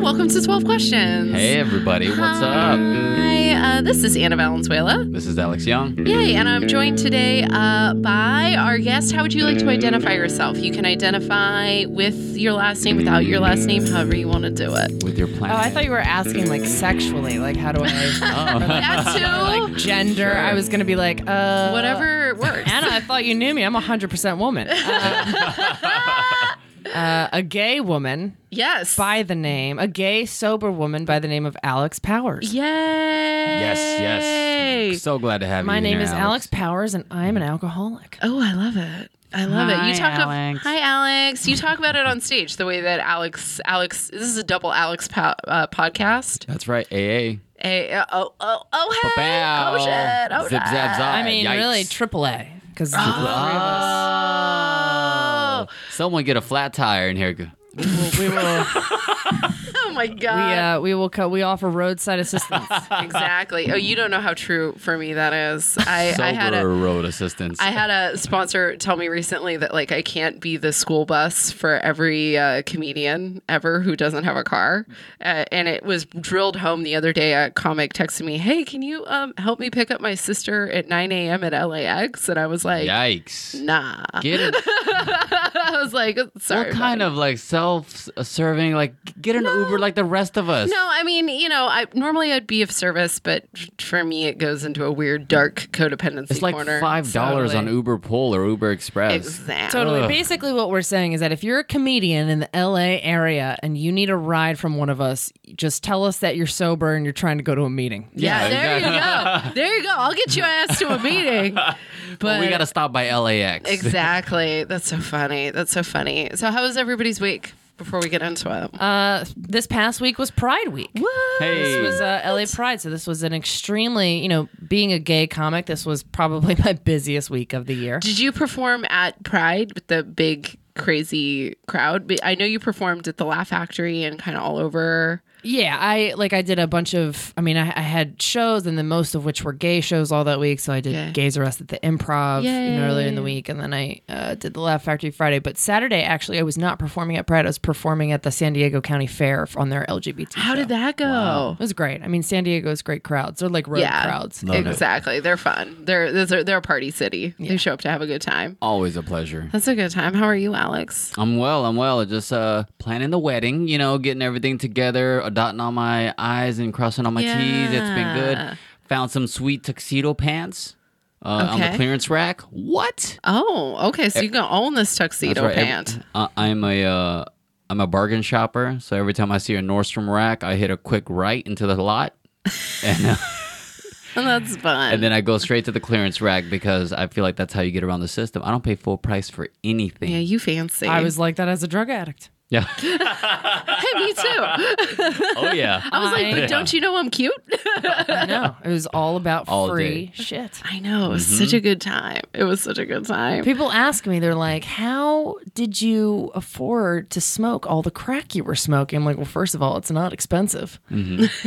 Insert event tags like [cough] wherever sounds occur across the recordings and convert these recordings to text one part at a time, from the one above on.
welcome to 12 Questions. Hey everybody, what's up? Hi, uh, this is Anna Valenzuela. This is Alex Young. Yay, and I'm joined today uh, by our guest. How would you like to identify yourself? You can identify with your last name, without your last name, however you want to do it. With your plan. Oh, I thought you were asking like sexually, like how do I [laughs] [laughs] Oh. That too. like gender? I was gonna be like, uh, Whatever works. Anna, I thought you knew me. I'm a hundred percent woman. Uh, [laughs] uh, a gay woman Yes. by the name, a gay sober woman by the name of Alex Powers. Yay. yes, yes. So glad to have you. My name here, is Alex Powers, and I'm an alcoholic. Oh, I love it. I love it. You talk ab- Alex. Hi, Alex. You talk about it on stage the way that Alex. Alex. This is a double Alex po- uh, podcast. That's right, AA. Hey, uh, oh, oh, oh, hey. Ba-bow. Oh shit. Oh Zip, shit. zap, zap. I mean, Yikes. really, triple A, because Oh. Oh. Someone get a flat tire in here. We will, [laughs] Oh my we, god. uh, we will, co- we offer roadside assistance. [laughs] exactly. Oh, you don't know how true for me that is. I, Sober I had a. road assistance. I had a sponsor tell me recently that like I can't be the school bus for every uh, comedian ever who doesn't have a car, uh, and it was drilled home the other day. A comic texted me, "Hey, can you um, help me pick up my sister at 9 a.m. at LAX?" And I was like, Yikes. "Nah." Get it. [laughs] I was like, "Sorry." what kind buddy." of like self-serving? Uh, like, get an Uber like the rest of us. No, I mean, you know, I normally I'd be of service, but for me, it goes into a weird, dark codependency It's like corner. five dollars on Uber Pool or Uber Express. Exactly. Totally. Ugh. Basically, what we're saying is that if you're a comedian in the LA area and you need a ride from one of us, just tell us that you're sober and you're trying to go to a meeting. Yeah, Yeah, there you go. There you go. I'll get you ass to a [laughs] meeting. But But we got to stop by LAX. exactly. That's so funny. That's so funny. So, how was everybody's week? Before we get into it, Uh, this past week was Pride Week. Hey. This was uh, LA Pride, so this was an extremely, you know, being a gay comic, this was probably [laughs] my busiest week of the year. did you perform at Pride with the big crazy crowd? I know you performed at the Laugh Factory and kind of all over. Yeah, I like I did a bunch of. I mean, I, I had shows, and then most of which were gay shows all that week. So I did Okay. Gays Arrest at the Improv, you know, earlier in the week, and then I uh, did the Laugh Factory Friday. But Saturday, actually, I was not performing at Pride. I was performing at the San Diego County Fair on their LGBT. How show. did that go? It was great. I mean, San Diego's great crowds. They're like road Yeah, crowds. Love it. exactly. They're fun. They're they're, they're a party city. They show up to have a good time. Always a pleasure. That's a good time. How are you, Alex? I'm well. I'm well. Just uh, planning the wedding. You know, getting everything together, dotting all my I's and crossing all my T's. It's been Yeah. good. Found some sweet tuxedo pants uh, on the Okay. clearance rack. What? Oh, okay. So you can own this tuxedo That's right. pant. Uh, I'm a uh, I'm a bargain shopper. So every time I see a Nordstrom rack, I hit a quick right into the lot. And, uh, [laughs] that's fun. and then I go straight to the clearance rack because I feel like that's how you get around the system. I don't pay full price for anything. yeah, you fancy. I was like that as a drug addict. Yeah. [laughs] Hey, me too. oh yeah. [laughs] I was like, I- but don't you know I'm cute? [laughs] I know it was all about All free day. shit. I know. It was such a good time. It was such a good time. People ask me, they're like, "How did you afford to smoke all the crack you were smoking?" I'm like, "Well, first of all, it's not expensive,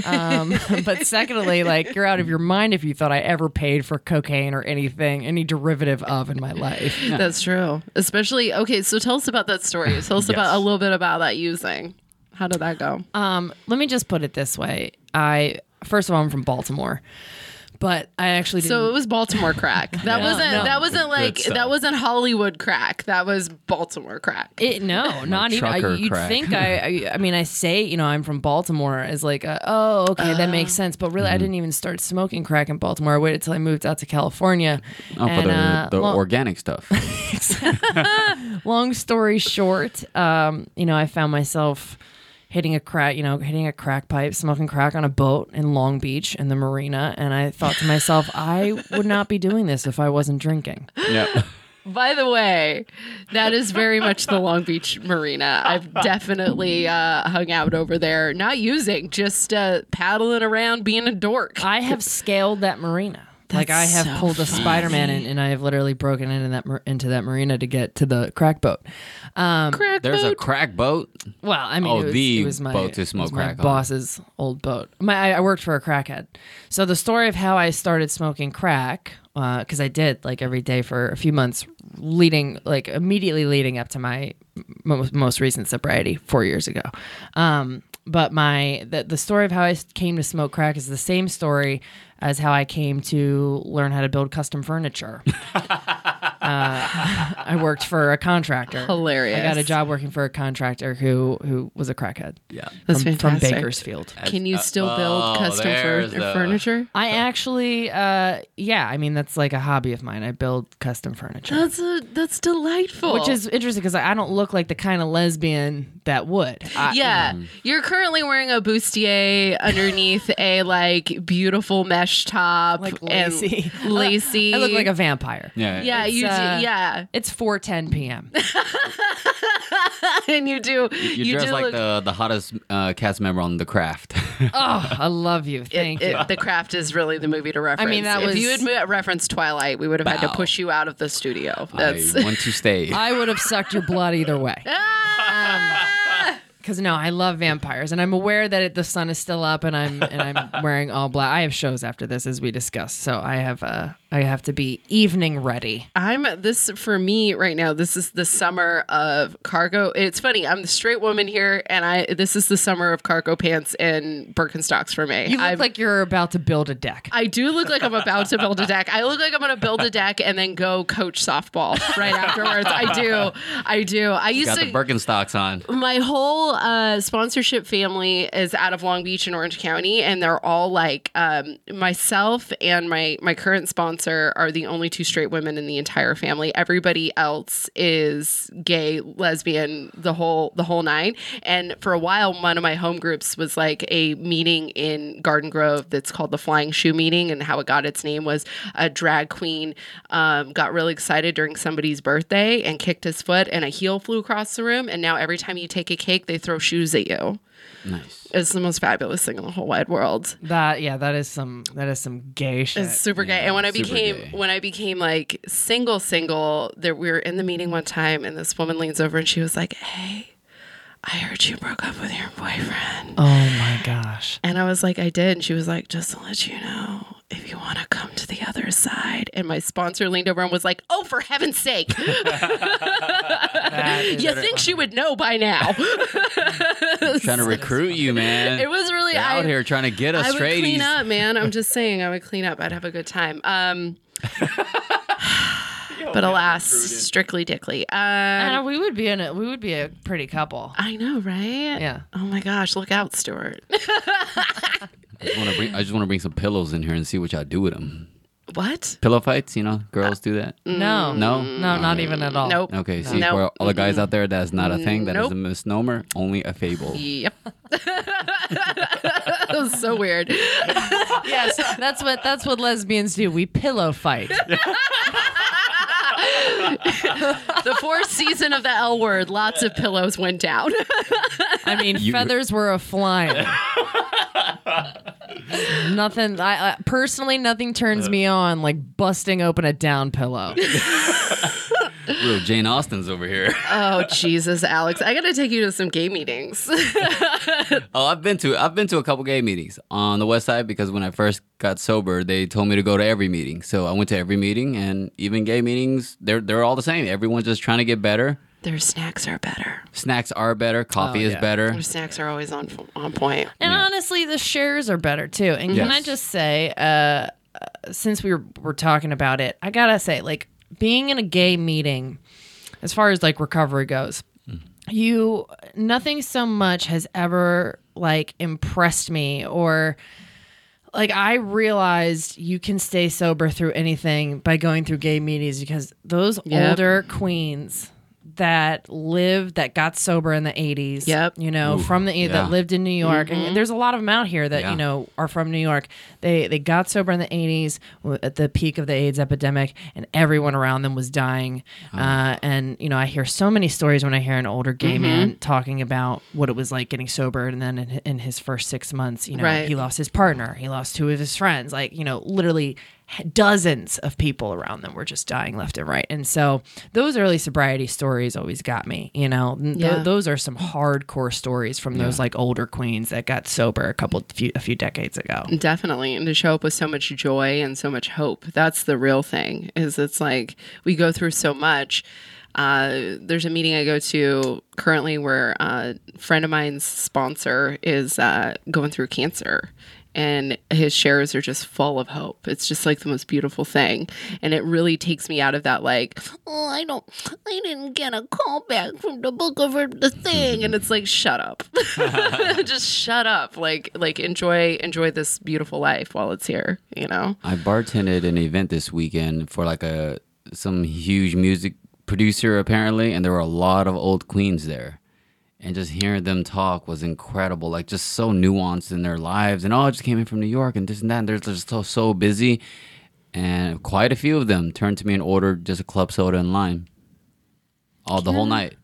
um, but secondly, like you're out of your mind if you thought I ever paid for cocaine or anything, any derivative of in my life." That's true. Especially, okay, so tell us about that story. Tell us about a little bit about that using. How did that go? Um, let me just put it this way: I first of all, I'm from Baltimore, but I actually didn't. So it was Baltimore crack. That [laughs] wasn't no. that wasn't like that wasn't Hollywood crack. That was Baltimore crack. It, no, not even. I, you'd crack. think I, I. I mean, I say you know I'm from Baltimore as like, a, oh, okay, that makes sense. But really, I didn't even start smoking crack in Baltimore. I waited till I moved out to California. Oh, for And, the, uh, the lo- organic stuff. [laughs] [laughs] long story short, um, you know, I found myself hitting a crack, you know, hitting a crack pipe, smoking crack on a boat in Long Beach in the marina, and I thought to myself, [laughs] I would not be doing this if I wasn't drinking. yeah. [laughs] By the way, that is very much the Long Beach Marina. I've definitely uh, hung out over there, not using, just uh, paddling around, being a dork. I have scaled that marina. Like I have so pulled a Spider-Man in, and I have literally broken into that mar- into that marina to get to the crack boat. Um, Crack There's a crack boat. well, I mean, Oh, it was, the it was my, boat to smoke was my crack on. boss's old boat. My I, I worked for a crackhead, so the story of how I started smoking crack, because I did like every day for a few months, leading like immediately leading up to my most, most recent sobriety four years ago. Um, but my the, the story of how I came to smoke crack is the same story as how I came to learn how to build custom furniture. [laughs] uh, [laughs] I worked for a contractor. Hilarious. I got a job working for a contractor who who was a crackhead. Yeah. That's from, from fantastic. Bakersfield. Can you still Oh, build custom fur- the- furniture? I actually, uh, yeah, I mean that's like a hobby of mine. I build custom furniture. That's a, that's delightful. Which is interesting because I I don't look like the kind of lesbian that would. I, yeah, you're currently wearing a bustier underneath a like beautiful mesh top, like lacy. and [laughs] lacy. I look like a vampire. Yeah. yeah, It's, you uh, yeah, It's 4:10 p.m. [laughs] and you do You, you, dress do like look. the the hottest uh, cast member on The Craft. [laughs] oh, I love you. Thank it- you. the Craft is really the movie to reference. I mean, that if was- you had referenced Twilight, we would have had to push you out of the studio. That's I want to stay. [laughs] I would have sucked your blood either way. Because no, I love vampires, and I'm aware that it, the sun is still up, and I'm and I'm wearing all black. I have shows after this, as we discussed, so I have uh I have to be evening ready. I'm this for me right now. This is the summer of cargo. It's funny. I'm the straight woman here, and I this is the summer of cargo pants and Birkenstocks for me. You look I've- like you're about to build a deck. I do look like I'm about to build a deck. I look like I'm going to build a deck and then go coach softball right afterwards. I do. I do. I used Got to the Birkenstocks on. my whole uh, sponsorship family is out of Long Beach and Orange County, and they're all like um, myself and my my current sponsor are the only two straight women in the entire family. Everybody else is gay, lesbian, the whole the whole nine. And for a while, one of my home groups was like a meeting in Garden Grove that's called the Flying Shoe Meeting, and how it got its name was a drag queen um, got really excited during somebody's birthday and kicked his foot, and a heel flew across the room. And now every time you take a cake, they throw shoes at you. Nice. It's the most fabulous thing in the whole wide world. That yeah, that is some that is some gay shit. It's super gay. And when I became gay. when I became like single single, there we were in the meeting one time and this woman leans over and she was like, Hey, I heard you broke up with your boyfriend. oh my gosh. And I was like, I did. And she was like, just to let you know, if you want to come to the other side. And my sponsor leaned over and was like, oh, for heaven's sake. [laughs] You think she would know by now. [laughs] Trying to recruit you, man. it was really They're I, out here trying to get us I would straighties. clean up, man. I'm just saying, I would clean up. I'd have a good time. Um, [laughs] but alas, strictly dickly. Uh, Uh, we would be in a we would be a pretty couple. I know, right? Yeah. Oh my gosh, look out, Stuart. [laughs] I just want to bring. I just want to bring some pillows in here and see what y'all do with them. what? Pillow fights, you know, girls do that. No. No? No, not even at all. Nope. Okay, see, Nope. for all the guys out there, that's not a thing. That is Nope. a misnomer. Only a fable. Yep. [laughs] that was so weird. [laughs] Yes, that's what that's what lesbians do. We pillow fight. [laughs] The fourth season of the L word, lots of pillows went down. [laughs] I mean, You- feathers were a flying. nothing. I, I personally, nothing turns uh. me on like busting open a down pillow. [laughs] Real Jane Austen's over here. oh Jesus, Alex, I gotta take you to some gay meetings. [laughs] Oh, I've been to I've been to a couple gay meetings on the west side because when I first got sober, they told me to go to every meeting. So I went to every meeting, and even gay meetings, they're they're all the same. Everyone's just trying to get better. Their snacks are better. Snacks are better. Coffee Oh, is better. Their snacks are always on on point. And honestly, the shares are better too. And can I just say, uh, uh, since we were, were talking about it, I gotta say, like being in a gay meeting, as far as like recovery goes, you nothing so much has ever like impressed me or like I realized you can stay sober through anything by going through gay meetings because those Yep. older queens that lived that got sober in the 80s Yep. you know from the yeah. that lived in New York Mm-hmm. and there's a lot of them out here that Yeah. you know are from New York they they got sober in the 80s at the peak of the AIDS epidemic and everyone around them was dying uh, and you know I hear so many stories when I hear an older gay Mm-hmm. man talking about what it was like getting sober and then in, in his first 6 months you know Right. he lost his partner he lost two of his friends like you know literally dozens of people around them were just dying left and right. And so those early sobriety stories always got me, you know. Th- those are some hardcore stories from those like older queens that got sober a couple few, a few decades ago. Definitely. And to show up with so much joy and so much hope. That's the real thing. Is it's like we go through so much. Uh, there's a meeting I go to currently where uh, a friend of mine's sponsor is uh, going through cancer. And his shares are just full of hope. It's just like the most beautiful thing. And it really takes me out of that, like, oh, I don't, I didn't get a call back from the book over the thing. And it's like, shut up. [laughs] just shut up. Like, like enjoy, enjoy this beautiful life while it's here, you know? I bartended an event this weekend for like a some huge music producer apparently, and there were a lot of old queens there. And just hearing them talk was incredible. Like just so nuanced in their lives. And oh, I just came in from New York and this and that. And they're just so so busy. And quite a few of them turned to me and ordered just a club soda and lime. All the whole night.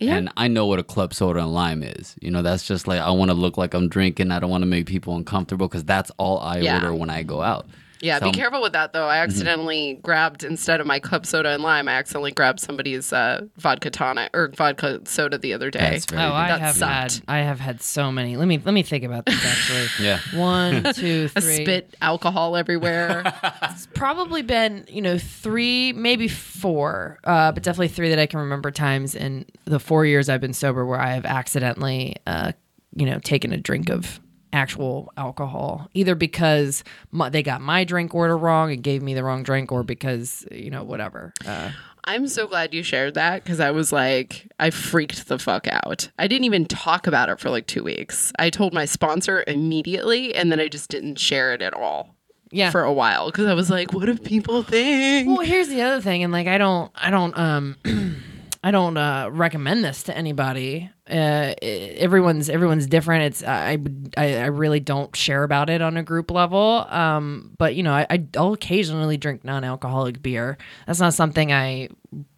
Yeah. And I know what a club soda and lime is. You know, that's just like I want to look like I'm drinking. I don't want to make people uncomfortable because that's all I Yeah. order when I go out. Yeah, So- be careful with that though. I accidentally grabbed instead of my club soda and lime, I accidentally grabbed somebody's uh, vodka tonic or vodka soda the other day. That's very Oh, I That have sucked. had I have had so many. Let me let me think about this actually. [laughs] Yeah. One, [laughs] two, a spit alcohol everywhere. [laughs] It's probably been you know three, maybe four, uh, but definitely three that I can remember times in the four years I've been sober where I have accidentally, uh, you know, taken a drink of actual alcohol, either because my, they got my drink order wrong and gave me the wrong drink, or because you know whatever. Uh, I'm so glad you shared that because I was like, I freaked the fuck out. I didn't even talk about it for like two weeks. I told my sponsor immediately and then I just didn't share it at all yeah. for a while because I was like, what if people think? Well, here's the other thing, and like I don't, I don't, um, [clears throat] I don't uh, recommend this to anybody. Uh, everyone's everyone's different. It's I, I I really don't share about it on a group level. Um, but you know, I, I'll occasionally drink non-alcoholic beer. That's not something I,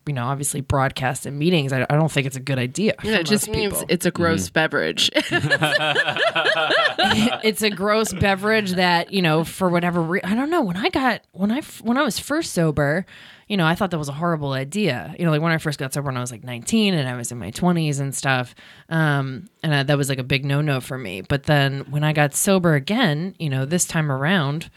you know, obviously broadcast in meetings. I, I don't think it's a good idea. Yeah, for it just most means people. it's a gross beverage. [laughs] [laughs] it's a gross beverage that you know for whatever re- I don't know when I got when I when I was first sober you know I thought that was a horrible idea you know like when I first got sober when I was like 19 and I was in my 20s and stuff um and I, that was like a big no-no for me but then when I got sober again you know this time around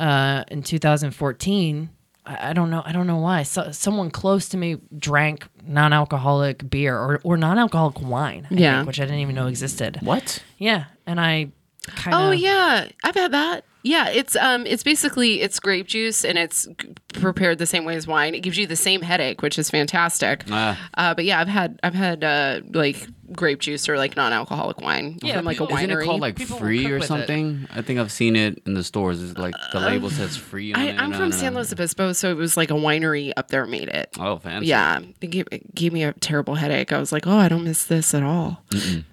uh in 2014 I I don't know. I don't know why. So, someone close to me drank non-alcoholic beer or, or non-alcoholic wine. I Yeah. think, which I didn't even know existed. What? Yeah, and I kind of Oh yeah, I've had that. Yeah, it's um, it's basically it's grape juice and it's prepared the same way as wine. It gives you the same headache, which is fantastic. Ah. Uh, but yeah, I've had I've had uh, like grape juice or like non-alcoholic wine Yeah, from like a people- winery. Isn't it called like People free or with it. something? I think I've seen it in the stores. It's like the uh, label says free on I, I'm I from don't San know. Luis Obispo, so it was like a winery up there made it. Oh, fancy. Yeah, it gave, it gave me a terrible headache. I was like, oh, I don't miss this at all.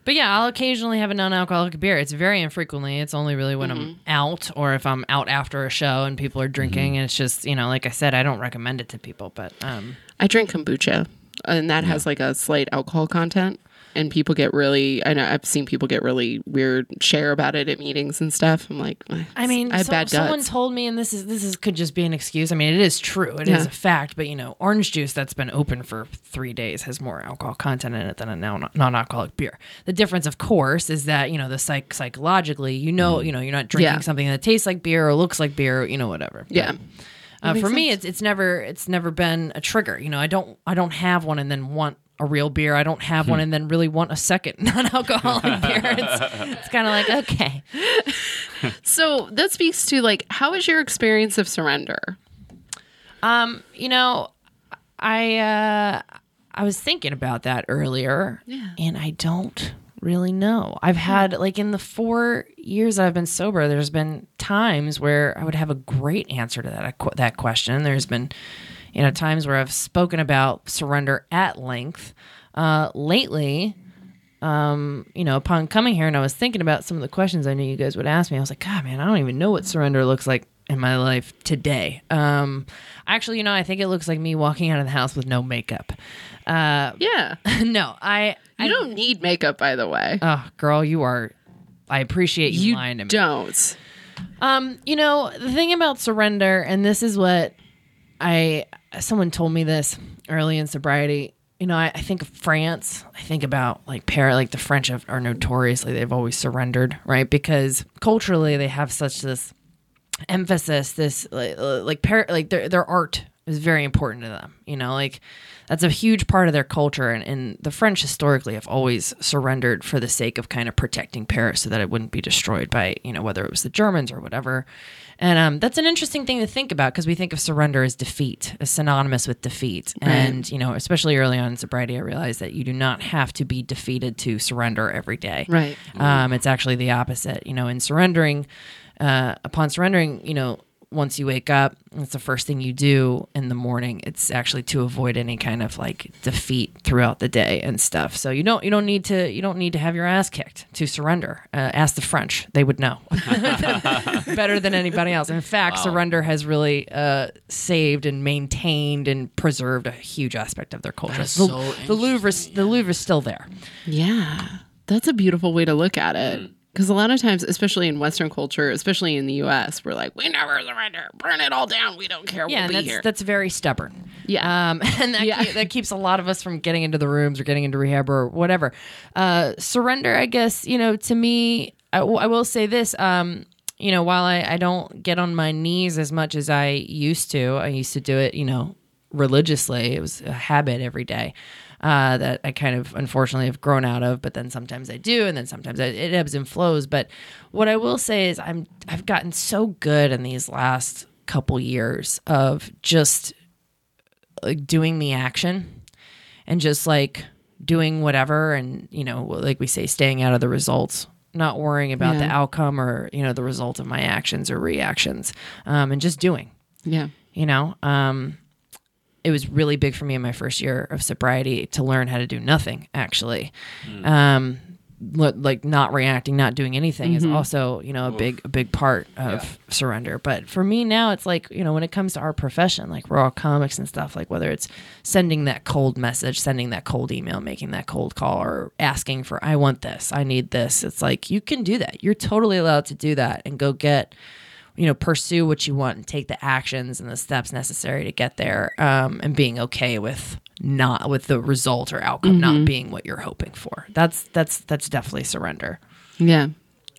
But yeah, I'll occasionally have a non-alcoholic beer. It's very infrequently. It's only really when I'm mm-hmm. out or if I'm out after a show and people are drinking. Mm-hmm. And it's just you know, like I said, I don't recommend it to people. But um, I drink kombucha, and that has like a slight alcohol content. And people get really, I know I've seen people get really weird share about it at meetings and stuff. I'm like, I mean, I so- bad someone guts. told me, and this is this is could just be an excuse. I mean, it is true. It is Yeah. a fact. But you know, orange juice that's been open for three days has more alcohol content in it than a non- non-alcoholic beer. The difference, of course, is that you know the psych psychologically, you know, you know, you're not drinking Yeah. something that tastes like beer or looks like beer, you know, whatever. yeah. Uh, for me, it's it's never it's never been a trigger. You know, I don't I don't have one and then want a real beer. I don't have one [laughs] and then really want a second [laughs] non-alcoholic beer. It's, it's kind of like okay. [laughs] So that speaks to like, how is your experience of surrender? Um, you know, I uh I was thinking about that earlier. Yeah. And I don't really know. I've had like in the 4 years that I've been sober, there's been times where I would have a great answer to that that question. There's been you know times where I've spoken about surrender at length. Uh lately, um, you know, upon coming here and I was thinking about some of the questions I knew you guys would ask me, I was like, God, man, I don't even know what surrender looks like in my life today. Um, actually, you know, I think it looks like me walking out of the house with no makeup. Uh, Yeah. [laughs] no, I, You don't need makeup, by the way. oh, girl, you are, I appreciate you, You lying to me. don't. Um, you know, the thing about surrender, and this is what I someone told me this early in sobriety. You know, I, I think of France. I think about like Paris, like the French have, are notoriously they've always surrendered, right? Because culturally they have such this emphasis, this like like, like their their art is very important to them. You know, like that's a huge part of their culture. And, and the French historically have always surrendered for the sake of kind of protecting Paris so that it wouldn't be destroyed by, you know, whether it was the Germans or whatever. And um, that's an interesting thing to think about because we think of surrender as defeat, as synonymous with defeat. And, you know, especially early on in sobriety, I realized that you do not have to be defeated to surrender every day. Right. Um, it's actually the opposite. You know, in surrendering, uh, upon surrendering, you know, once you wake up, it's the first thing you do in the morning. It's actually to avoid any kind of like defeat throughout the day and stuff. So you don't you don't need to you don't need to have your ass kicked to surrender. Uh, ask the French; they would know [laughs] better than anybody else. In fact, surrender has really uh, saved and maintained and preserved a huge aspect of their culture. The, so the Louvre, is- the Louvre is still there. Yeah. That's a beautiful way to look at it. Because a lot of times, especially in Western culture, especially in the US, we're like, we never surrender, burn it all down. We don't care. Yeah, we'll be that's here. that's very stubborn. Yeah. um, [laughs] and that Yeah. keep- that keeps a lot of us from getting into the rooms or getting into rehab or whatever. Uh, surrender, I guess. You know, to me, I, w- I will say this. Um, you know, while I, I don't get on my knees as much as I used to, I used to do it. You know, religiously. It was a habit every day. Uh, that I kind of unfortunately have grown out of, but then sometimes I do, and then sometimes I, it ebbs and flows. But what I will say is I'm I've gotten so good in these last couple years of just like doing the action and just like doing whatever and you know like we say staying out of the results not worrying about the outcome or you know the result of my actions or reactions um, and just doing yeah. you know um, it was really big for me in my first year of sobriety to learn how to do nothing actually. Um, li- like not reacting not doing anything is also you know a big a big part of surrender. But for me now it's like you know when it comes to our profession like we're all comics and stuff like whether it's sending that cold message sending that cold email making that cold call or asking for i want this i need this it's like you can do that. You're totally allowed to do that and go get you know pursue what you want and take the actions and the steps necessary to get there um, and being okay with not with the result or outcome not being what you're hoping for that's that's that's definitely surrender Yeah.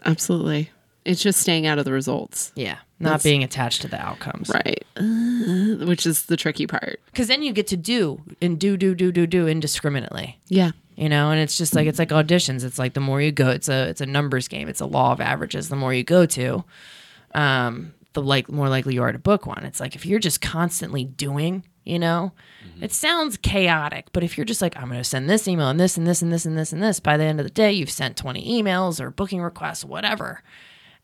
Absolutely. It's just staying out of the results. yeah not being attached to the outcomes Right. Uh, which is the tricky part. because then you get to do and do do do do do indiscriminately Yeah. you know and it's just like it's like auditions it's like the more you go it's a it's a numbers game it's a law of averages the more you go to um the like more likely you are to book one. It's like if you're just constantly doing you know it sounds chaotic but if you're just like i'm going to send this email and this and this and this and this and this by the end of the day you've sent 20 emails or booking requests whatever.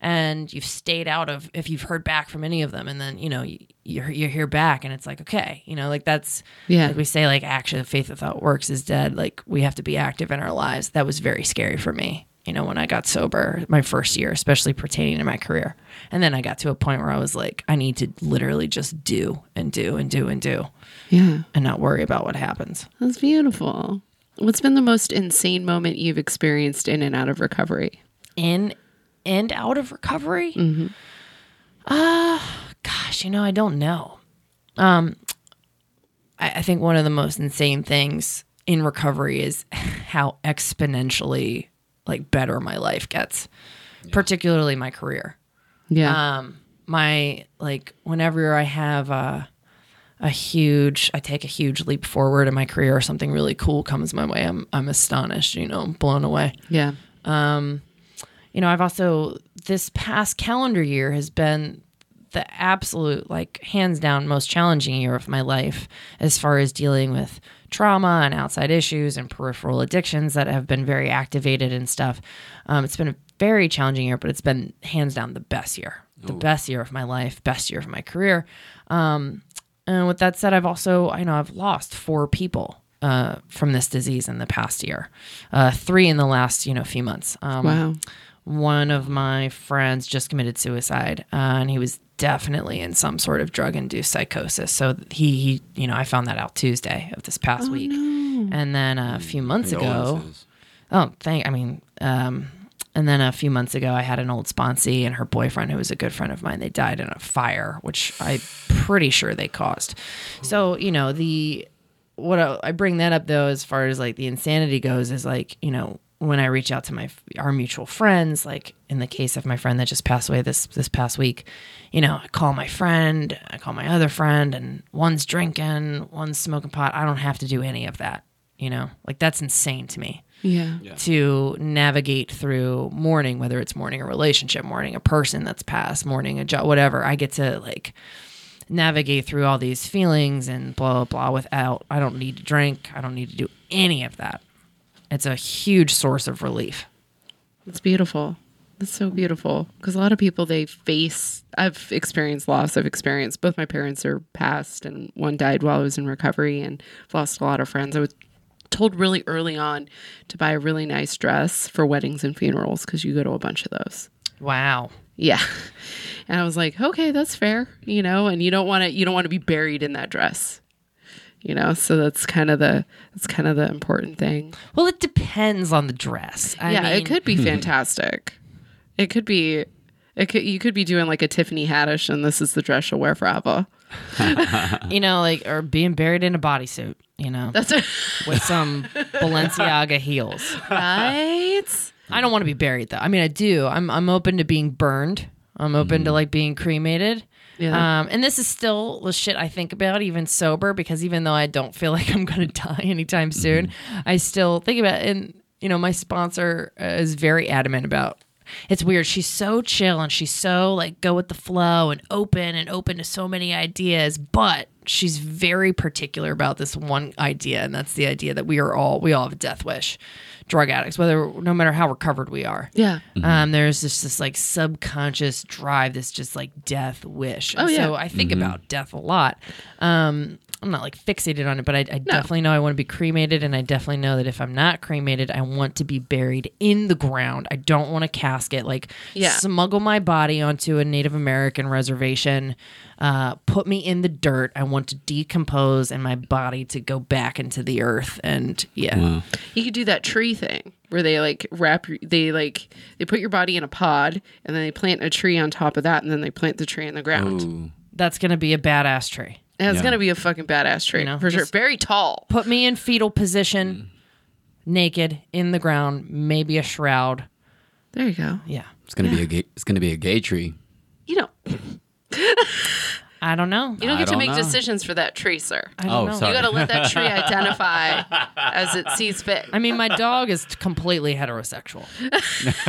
And you've stayed out of if you've heard back from any of them and then you know you, you, you hear back and it's like okay you know like that's Yeah. like we say like action faith without works is dead. Like we have to be active in our lives. That was very scary for me you know when i got sober my first year especially pertaining to my career and then i got to a point where i was like i need to literally just do and do and do and do Yeah. and not worry about what happens That's beautiful. What's been the most insane moment you've experienced in and out of recovery? in and out of recovery uh gosh you know i don't know um I, I think one of the most insane things in recovery is [laughs] how exponentially like better my life gets particularly my career Yeah. um my like whenever i have a a huge i take a huge leap forward in my career or something really cool comes my way i'm i'm astonished you know blown away yeah. Um, you know, I've also this past calendar year has been the absolute like hands down most challenging year of my life as far as dealing with trauma and outside issues and peripheral addictions that have been very activated and stuff. Um, it's been a very challenging year, but it's been hands down the best year, the best year of my life, best year of my career. Um, and with that said, I've also, I know I've lost four people uh, from this disease in the past year, uh, three in the last, you know, few months. Um, Wow. one of my friends just committed suicide uh, and he was definitely in some sort of drug induced psychosis. So he, he you know i found that out tuesday of this past week. and then a few months ago oh thank i mean um and then a few months ago, I had an old sponsee and her boyfriend, who was a good friend of mine. They died in a fire, which I'm pretty sure they caused. So you know the what I, I bring that up though, as far as like the insanity goes, is like you know when I reach out to my our mutual friends, like in the case of my friend that just passed away this this past week, you know, I call my friend, I call my other friend, and one's drinking, one's smoking pot. I don't have to do any of that. You know, like that's insane to me Yeah. to navigate through mourning, whether it's mourning a relationship, mourning a person that's passed, mourning a job, whatever. I get to like navigate through all these feelings and blah blah blah without I don't need to drink. I don't need to do any of that. It's a huge source of relief. It's beautiful. It's so beautiful because a lot of people they face. I've experienced loss. I've experienced both my parents are passed, and one died while I was in recovery, and I've lost a lot of friends. I was told really early on to buy a really nice dress for weddings and funerals because you go to a bunch of those. Wow. Yeah. [laughs] And I was like, okay, that's fair, you know, and you don't want to you don't want to be buried in that dress. You know, so that's kind of the that's kind of the important thing. Well, it depends on the dress. I yeah, mean, it could be hmm. fantastic. It could be it could you could be doing like a Tiffany Haddish and this is the dress you'll wear forever. [laughs] you know, like or being buried in a bodysuit, you know, That's [laughs] with some Balenciaga heels. right. I don't want to be buried though. I mean, I do. I'm I'm open to being burned. I'm open to hmm. like being cremated. Yeah. Um, and this is still the shit I think about even sober because even though I don't feel [laughs] like I'm gonna die anytime soon, I still think about it. And you know, my sponsor uh, is very adamant about. It's weird. She's so chill and she's so like go with the flow and open and open to so many ideas, but she's very particular about this one idea, and that's the idea that we are all we all have a death wish, drug addicts, whether no matter how recovered we are. Yeah. Um, there's just this like subconscious drive, this just like death wish. Oh, yeah. So I think about death a lot. Um, I'm not like fixated on it, but I, I definitely know I want to be cremated, and I definitely know that if I'm not cremated, I want to be buried in the ground. I don't want a casket. Like Yeah. smuggle my body onto a Native American reservation, uh, put me in the dirt. I want to decompose and my body to go back into the earth. And yeah, Wow. You could do that tree thing where they like wrap your- they like they put your body in a pod and then they plant a tree on top of that and then they plant the tree in the ground. Ooh. that's gonna be a badass tree. And it's Yeah. gonna be a fucking badass tree You know, for sure. just- Very tall. put me in fetal position, mm. naked in the ground, maybe a shroud. There you go. Yeah. It's gonna be a gay. It's gonna be a gay tree. You know, [laughs] I don't know. you don't I get to don't make know. decisions for that tree, sir. I don't Oh, know. sorry. You got to let that [laughs] tree identify as it sees fit. I mean, my dog is completely heterosexual. [laughs]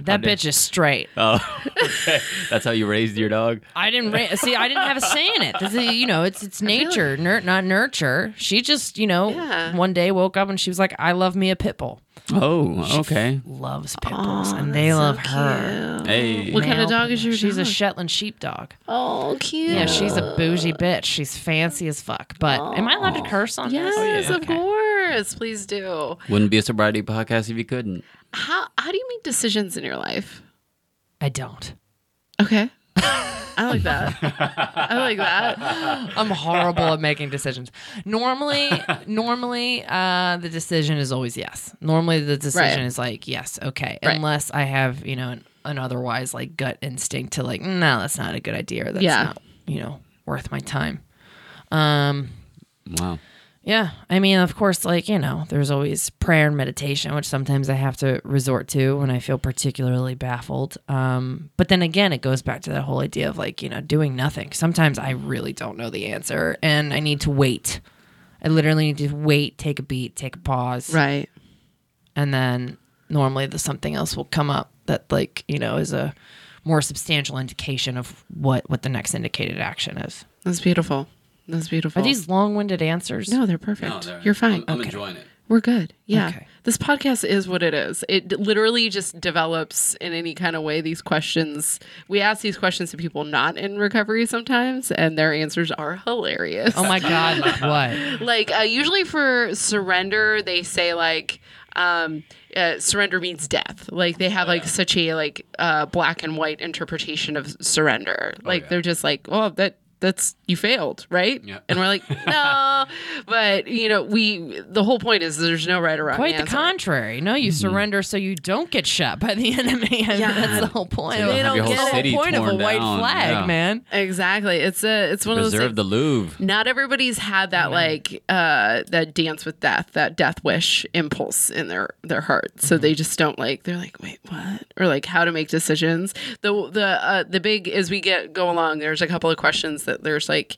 that bitch is straight. Oh, [laughs] okay. That's how you raised your dog. I didn't ra- see. I didn't have a say in it. This is, you know, it's it's nature, nur- not nurture. She just, you know, Yeah. one day woke up and she was like, "I love me a pit bull." Oh, okay. Loves pit bulls, and they love her. Hey. What kind of dog is your She's a dog? Shetland sheepdog. Oh, cute. Yeah, she's a bougie bitch. She's fancy as fuck. But am I allowed to curse on Yes, oh, this? of course. Please do. Wouldn't be a sobriety podcast if you couldn't. How how do you make decisions in your life? I don't. Okay. I like that. I like that. I'm horrible at making decisions. Normally, normally, uh, the decision is always yes. Normally, the decision Right. is like yes, okay, Right. unless I have you know an, an otherwise like gut instinct to like no, that's not a good idea or that's Yeah. not you know worth my time. Um, Wow. Yeah. I mean, of course, like, you know, there's always prayer and meditation, which sometimes I have to resort to when I feel particularly baffled. Um, but then again, it goes back to that whole idea of like, you know, doing nothing. Sometimes I really don't know the answer and I need to wait. I literally need to wait, take a beat, take a pause. Right. And then normally the something else will come up that like, you know, is a more substantial indication of what what the next indicated action is. That's beautiful. That's beautiful. Are these long-winded answers? No, they're perfect. You're fine. I'm, I'm Okay. enjoying it. We're good. Yeah. Okay. This podcast is what it is. It d- literally just develops in any kind of way. These questions, we ask these questions to people not in recovery sometimes, and their answers are hilarious. Oh my [laughs] god, like what? like uh, usually for surrender they say like um uh, surrender means death like they have like such a like uh black and white interpretation of surrender like yeah. they're just like oh that that's you failed, right? Yeah. And we're like, [laughs] no, but you know, we the whole point is there's no right or wrong. Quite the contrary. No, you surrender so you don't get shot by the [laughs] enemy. I mean, Yeah. that's the whole point. So they don't have your don't whole get the whole point of a white down. flag, Yeah. man. Exactly. It's a it's one of those Preserve things- the Louvre. not everybody's had that like uh that dance with death that death wish impulse in their their heart so Mm-hmm. they just don't like they're like wait what or like how to make decisions the the uh the big as we get go along there's a couple of questions that there's like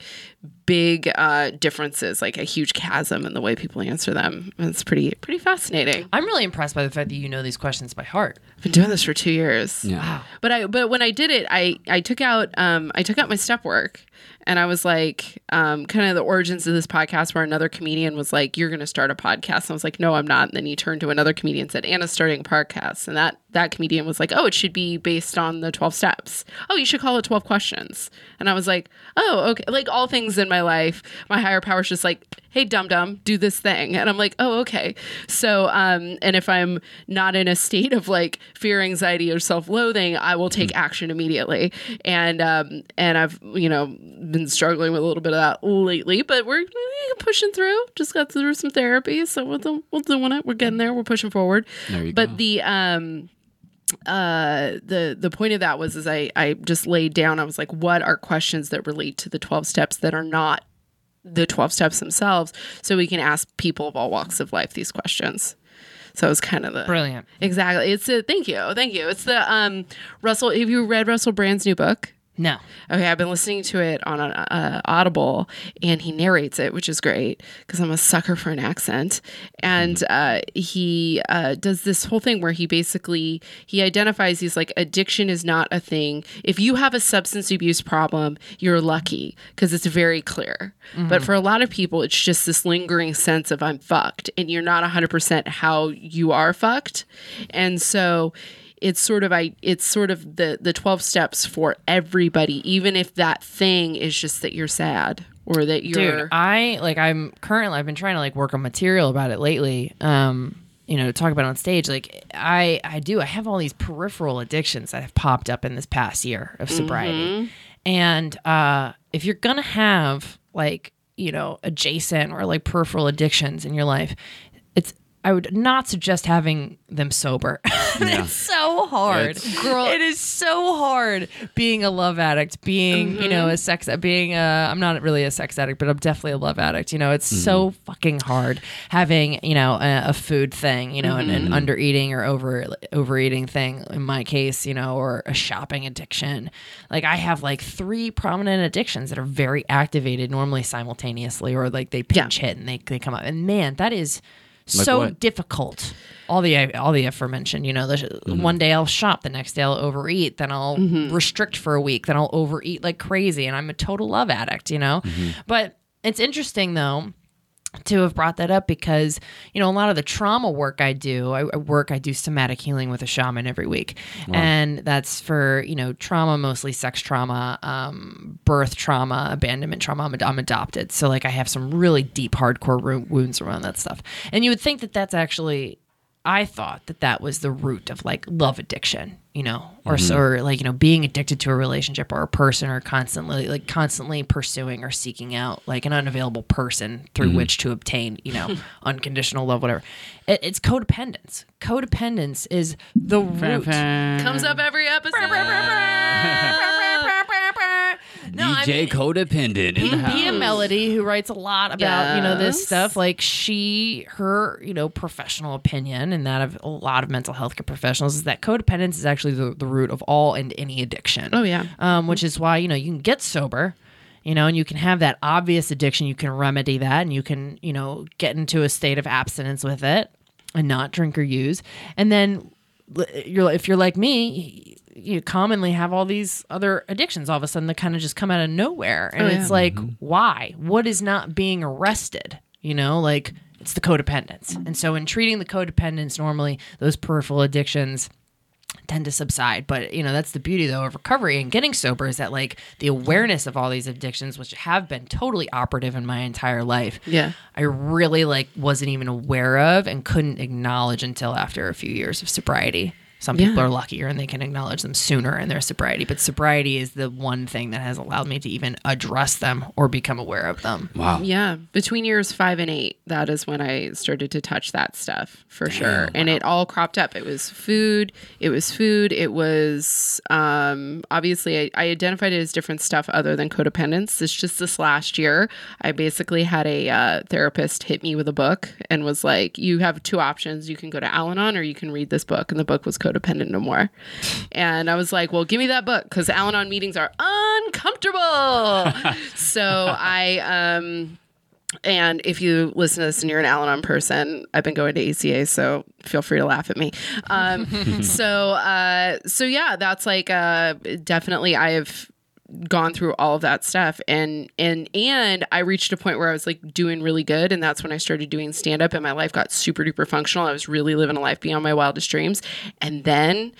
big uh differences like a huge chasm in the way people answer them. It's pretty pretty fascinating. I'm really impressed by the fact that you know these questions by heart. i've been doing this for two years. Yeah. but I but when I did it, I I took out um I took out my step work and I was like um kind of the origins of this podcast where another comedian was like you're going to start a podcast. And I was like no I'm not. And then he turned to another comedian and said Anna's starting a podcast. And that that comedian was like oh it should be based on the 12 steps. Oh you should call it 12 questions. And I was like oh okay. Like all things in my life my higher power's just like hey dum dum do this thing. And i'm like oh okay. So um and if i'm not in a state of like fear anxiety or self-loathing i will take action immediately. And um and i've you know been struggling with a little bit of that lately but we're pushing through. Just got through some therapy so we're, we're doing it. We're getting there. We're pushing forward. There you but go. the um uh the the point of that was is I I just laid down I was like what are questions that relate to the 12 steps that are not the 12 steps themselves so we can ask people of all walks of life these questions. So it was kind of the Brilliant. exactly. It's a thank you thank you. It's the um russell have you read russell brand's new book No. Okay, I've been listening to it on an uh, Audible, and he narrates it, which is great because I'm a sucker for an accent. And uh, he uh, does this whole thing where he basically he identifies he's like addiction is not a thing. If you have a substance abuse problem, you're lucky because it's very clear. But for a lot of people, it's just this lingering sense of I'm fucked, and you're not 100% how you are fucked. And so it's sort of I it's sort of the the 12 steps for everybody even if that thing is just that you're sad or that you're Dude, I like I'm currently I've been trying to like work on material about it lately. Um, you know, talk about it on stage. Like I I do. I have all these peripheral addictions that have popped up in this past year of sobriety. And uh if you're gonna have like, you know, adjacent or like peripheral addictions in your life, I would not suggest having them sober. [laughs] it's so hard. It's- Girl- it is so hard being a love addict, being, you know, mm-hmm. a sex being a I'm not really a sex addict, but I'm definitely a love addict. You know, it's mm-hmm. so fucking hard having, you know, a, a food thing, you know, an, an mm-hmm. under eating or over overeating thing in my case, you know, or a shopping addiction. Like I have like three prominent addictions that are very activated normally simultaneously or like they pinch hit and they, they come up. And man, that is Like so what? difficult. All the all the aforementioned, you know, the, Mm-hmm. one day I'll shop, the next day I'll overeat, then I'll restrict for a week, then I'll overeat like crazy, and I'm a total love addict, you know. Mm-hmm. But it's interesting though to have brought that up because you know a lot of the trauma work I do, I, work, I do somatic healing with a shaman every week, and that's for you know trauma, mostly sex trauma, um, birth trauma, abandonment trauma. I'm, I'm adopted, so like I have some really deep, hardcore ro- wounds around that stuff, and you would think that that's actually. I thought that that was the root of like love addiction, you know, or so, mm-hmm. or like you know being addicted to a relationship or a person, or constantly like constantly pursuing or seeking out like an unavailable person through mm-hmm. which to obtain you know [laughs] unconditional love, whatever. It, it's codependence. Codependence is the root. comes up every episode [laughs] [laughs] No, I DJ mean- codependent in the Pia. Mellody, who writes a lot about you know this stuff, like she, her you know professional opinion and that of a lot of mental health care professionals is that codependence is actually the, the root of all and any addiction. Oh, yeah. um, which is why you know you can get sober. You know, and you can have that obvious addiction. You can remedy that, and you can, you know, get into a state of abstinence with it, and not drink or use. And then, you're if you're like me, you commonly have all these other addictions all of a sudden that kind of just come out of nowhere, and Oh, yeah. it's like, mm-hmm. why? What is not being arrested? You know, like it's the codependence. And so, in treating the codependence, normally those peripheral addictions tend to subside. But you know, that's the beauty though of recovery and getting sober is that like the awareness of all these addictions, which have been totally operative in my entire life. Yeah. I really like wasn't even aware of and couldn't acknowledge until after a few years of sobriety. Some people are luckier and they can acknowledge them sooner in their sobriety, but sobriety is the one thing that has allowed me to even address them or become aware of them. Wow. Yeah, between years five and eight, that is when I started to touch that stuff for sure, and it all cropped up. It was food, it was food, it was um, obviously I, I identified it as different stuff other than codependence. It's just this last year, I basically had a uh, therapist hit me with a book and was like, "You have two options. You can go to Al-Anon or you can read this book." And the book was Codependent No More, and I was like, "Well, give me that book because Al-Anon meetings are uncomfortable." [laughs] so I um and if you listen to this and you're an Al Anon person, I've been going to ACA, so feel free to laugh at me. Um, [laughs] so, uh, so yeah, that's like uh, definitely I have gone through all of that stuff and and and I reached a point where I was like doing really good and that's when I started doing stand up and my life got super duper functional. I was really living a life beyond my wildest dreams. And then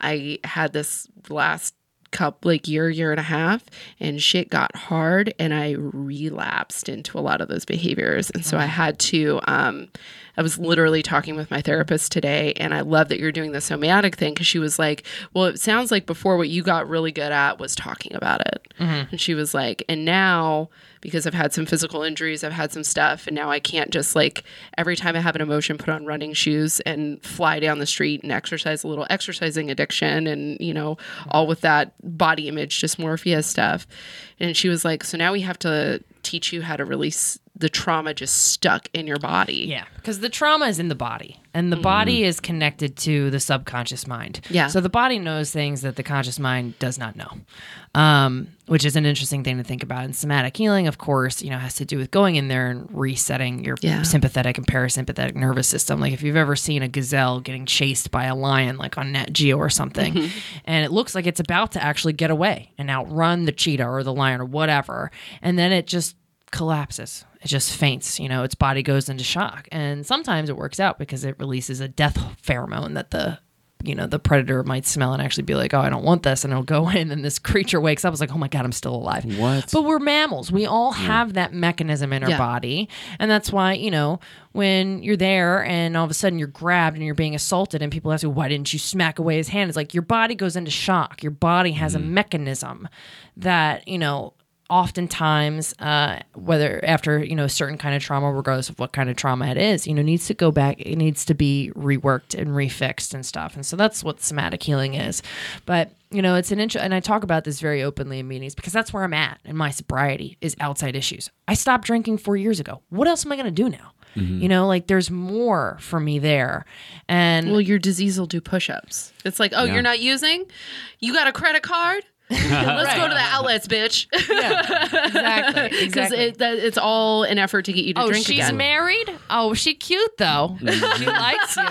I had this last couple like year year and a half and shit got hard and i relapsed into a lot of those behaviors and so i had to um i was literally talking with my therapist today and i love that you're doing the somatic thing because she was like well it sounds like before what you got really good at was talking about it mm-hmm. and she was like and now because I've had some physical injuries, I've had some stuff, and now I can't just like every time I have an emotion, put on running shoes and fly down the street and exercise a little exercising addiction and, you know, all with that body image dysmorphia stuff. And she was like, So now we have to teach you how to release the trauma just stuck in your body. Yeah, because the trauma is in the body, and the body is connected to the subconscious mind. Yeah. So the body knows things that the conscious mind does not know, um, which is an interesting thing to think about. And somatic healing, of course, you know, has to do with going in there and resetting your Yeah. sympathetic and parasympathetic nervous system. Like if you've ever seen a gazelle getting chased by a lion, like on Nat Geo or something, [laughs] and it looks like it's about to actually get away and outrun the cheetah or the lion or whatever, and then it just collapses. It just faints, you know, its body goes into shock. And sometimes it works out because it releases a death pheromone that the you know, the predator might smell and actually be like, "Oh, I don't want this," and it'll go [laughs] in, and this creature wakes up. It's like, "Oh my god, I'm still alive." What? But we're mammals. We all have that mechanism in our Yeah. body, and that's why you know when you're there and all of a sudden you're grabbed and you're being assaulted, and people ask you, "Why didn't you smack away his hand?" It's like your body goes into shock. Your body has a mm-hmm. mechanism that you know oftentimes uh, whether after you know a certain kind of trauma regardless of what kind of trauma it is you know needs to go back it needs to be reworked and refixed and stuff and so that's what somatic healing is but you know it's an int- and i talk about this very openly in meetings because that's where i'm at in my sobriety is outside issues i stopped drinking four years ago what else am i going to do now you know like there's more for me there and Well, your disease will do push ups. It's like, oh, Yeah. you're not using? You got a credit card? Let's go to the outlets, bitch. [laughs] exactly Because exactly it, it's all an effort to get you to Oh, drink she's again. married. Oh, she cute though. [laughs] she likes you.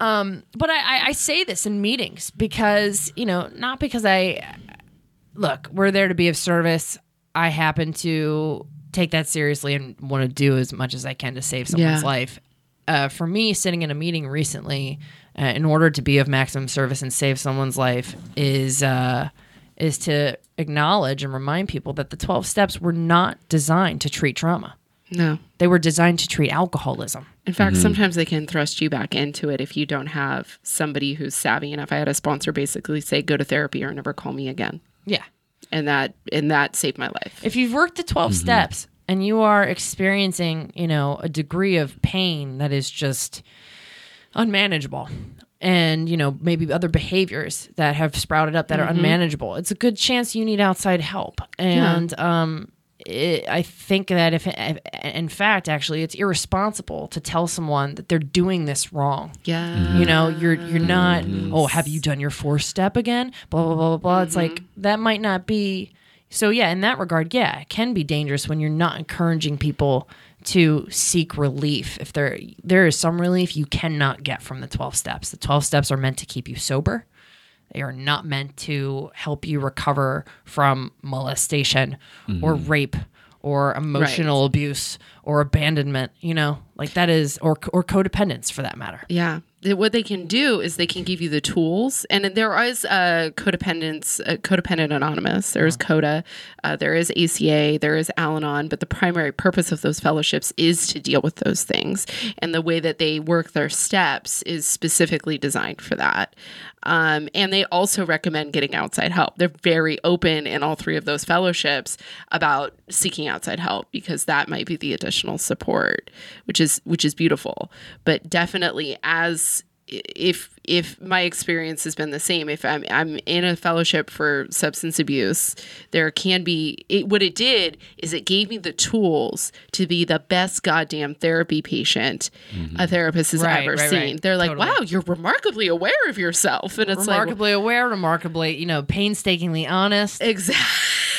um, but I, I, I say this in meetings because you know, not because I look. We're there to be of service. I happen to take that seriously and want to do as much as I can to save someone's Yeah. life. Uh, for me, sitting in a meeting recently, uh, in order to be of maximum service and save someone's life, is uh, is to acknowledge and remind people that the twelve steps were not designed to treat trauma. no. They were designed to treat alcoholism. In fact, sometimes they can thrust you back into it if you don't have somebody who's savvy enough. I had a sponsor basically say, "Go to therapy or never call me again," Yeah. and that and that saved my life. If you've worked the 12 steps and you are experiencing, you know, a degree of pain that is just unmanageable and, you know, maybe other behaviors that have sprouted up that are mm-hmm. unmanageable, it's a good chance you need outside help. And um it, I think that if, if, in fact, actually, it's irresponsible to tell someone that they're doing this wrong. yeah, You know, you're you're not. Mm-hmm. Oh, have you done your four step again? Blah blah blah blah blah. It's like mm-hmm. that might not be. So yeah, in that regard, yeah, it can be dangerous when you're not encouraging people to seek relief. If there there is some relief you cannot get from the twelve steps. The twelve steps are meant to keep you sober. They are not meant to help you recover from molestation or mm. rape or emotional abuse or abandonment. You know, like that is or or codependence for that matter. yeah. What they can do is they can give you the tools, and there is uh, codependence, uh, codependent anonymous. There is Coda, uh, there is ACA, there is Al-Anon, but the primary purpose of those fellowships is to deal with those things, and the way that they work their steps is specifically designed for that. Um, and they also recommend getting outside help. They're very open in all three of those fellowships about seeking outside help because that might be the additional support, which is which is beautiful. But definitely, as if if my experience has been the same if i'm i'm in a fellowship for substance abuse there can be it, what it did is it gave me the tools to be the best goddamn therapy patient mm-hmm. a therapist has Right, ever right, seen right. they're like Totally. wow you're remarkably aware of yourself and it's remarkably aware, remarkably, you know, painstakingly honest. exactly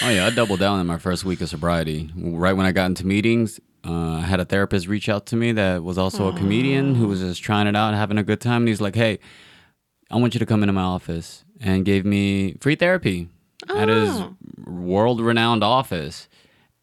Oh yeah, I doubled down in my first week of sobriety. Right when I got into meetings, uh, I had a therapist reach out to me that was also a comedian who was just trying it out, having a good time. And he's like, "Hey, I want you to come into my office," and gave me free therapy at his Oh. world-renowned office.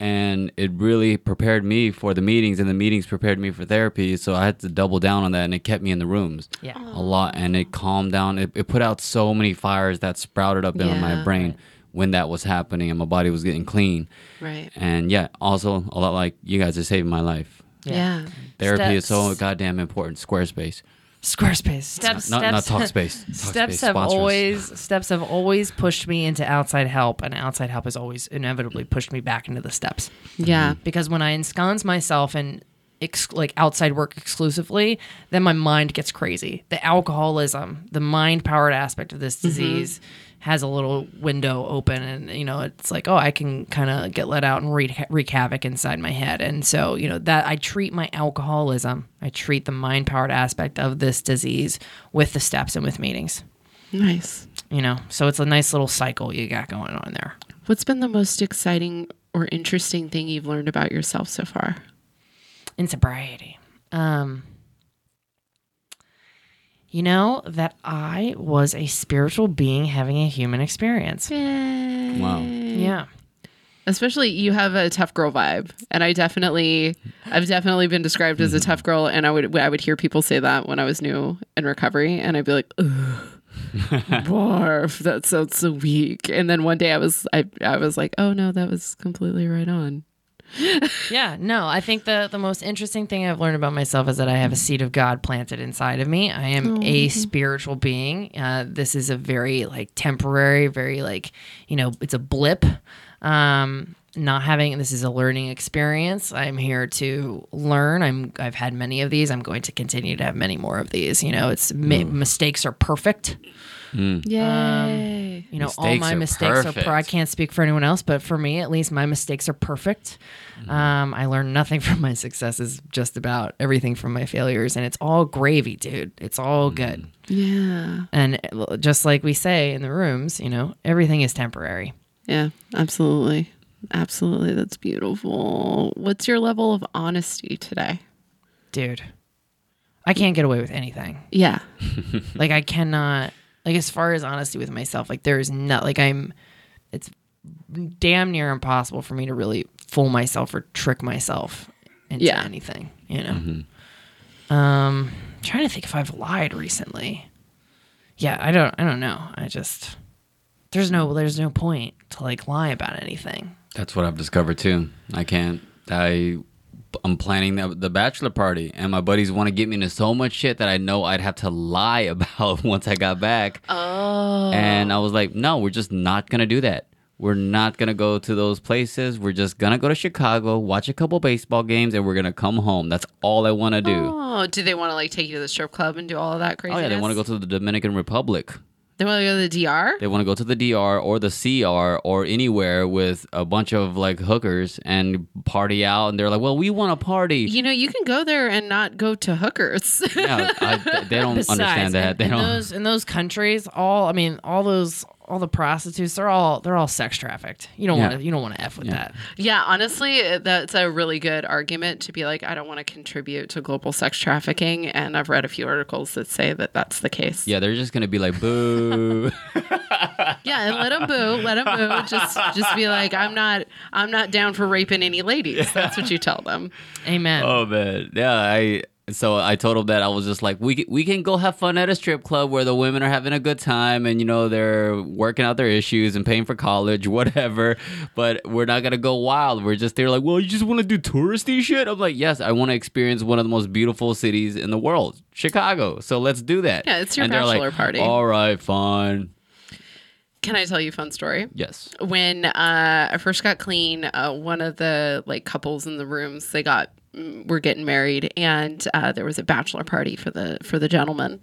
And it really prepared me for the meetings, and the meetings prepared me for therapy. So I had to double down on that, and it kept me in the rooms Yeah. a lot, and it calmed down. It, it put out so many fires that sprouted up in my Yeah. brain when that was happening, and my body was getting clean. right And yeah, also a lot like you guys are saving my life. yeah, Therapy is so goddamn important. Squarespace, Squarespace. Steps. not, not steps. Talkspace. [laughs] steps Talkspace have sponsors. always steps have always pushed me into outside help and outside help has always inevitably pushed me back into the steps yeah mm-hmm. because when i ensconce myself in ex- like outside work exclusively then my mind gets crazy the alcoholism the mind powered aspect of this mm-hmm. disease has a little window open and you know it's like oh i can kind of get let out and wreak, wreak havoc inside my head. And so you know that i treat my alcoholism i treat the mind powered aspect of this disease with the steps and with meetings. Nice. You know so it's a nice little cycle you got going on there. What's been the most exciting or interesting thing you've learned about yourself so far? In sobriety. Um you know that i was a spiritual being having a human experience. Wow. yeah. Especially you have a tough girl vibe. And i definitely i've definitely been described as a mm-hmm. tough girl and i would i would hear people say that when i was new in recovery and i'd be like Ugh, [laughs] barf that sounds so weak. And then one day i was i, I was like oh no that was completely right on yeah no i think the the most interesting thing i've learned about myself is that i have a seed of god planted inside of me. I am a spiritual being. Uh, this is a very like temporary very like you know it's a blip. Um not having this is a learning experience. I'm here to learn. I'm i've had many of these. I'm going to continue to have many more of these. You know it's ma- mistakes are perfect yay. you know all my are mistakes are perfect. i can't speak for anyone else but for me at least my mistakes are perfect. Mm-hmm. um, i learned nothing [laughs] from my successes just about everything from my failures and it's all gravy dude. It's all good. Yeah. And uh, just like we say in the rooms you know everything is temporary. Yeah absolutely. Absolutely. That's beautiful. What's your level of honesty today? Dude i can't get away with anything. Yeah. [laughs] Like i cannot like as far as honesty with myself like there is not like i'm it's damn near impossible for me to really fool myself or trick myself into Yeah. anything you know um trying to think if i've lied recently yeah i don't i don't know i just there's no there's no point to like lie about anything That's what I've discovered too. I can't. I I'm planning the, the bachelor party, and my buddies want to get me into so much shit that I know I'd have to lie [laughs] about once I got back. oh And I was like, no, we're just not gonna do that. We're not gonna go to those places. We're just gonna go to Chicago, watch a couple baseball games, and we're gonna come home. That's all I want to do. Oh, do they want to like take you to the strip club and do all of that crazy? Oh yeah, they want to go to the Dominican Republic. They want to go to the DR. They want to go to the DR or the CR or anywhere with a bunch of like hookers and party out. And they're like, "Well, we want to party." You know, you can go there and not go to hookers. [laughs] Yeah, I, they don't understand that. They in don't. those in those countries all i mean all those all the prostitutes they're all they're all sex trafficked you don't Yeah. want to you don't want to f with that yeah, honestly, uh, that's a really good argument to be like, I don't want to contribute to global sex trafficking. And I've read a few articles that say that that's the case. Yeah, they're just gonna be like, "Boo." [laughs] [laughs] Yeah, and let them boo, let them boo. Just, just be like, I'm not, I'm not down for raping any ladies. That's what you tell them. amen oh man, yeah. I so I told him that I was just like, we can, we can go have fun at a strip club where the women are having a good time and you know they're working out their issues and paying for college, [laughs] whatever. But we're not gonna go wild. We're just there like, well, you just want to do touristy shit. I'm like, yes, I want to experience one of the most beautiful cities in the world, Chicago. So let's do that. Yeah, it's your And they're like, bachelor party. All right, fine. Can I tell you a fun story? Yes. when uh, I first got clean, uh, one of the like couples in the rooms they got were getting married, and uh, there was a bachelor party for the for the gentleman,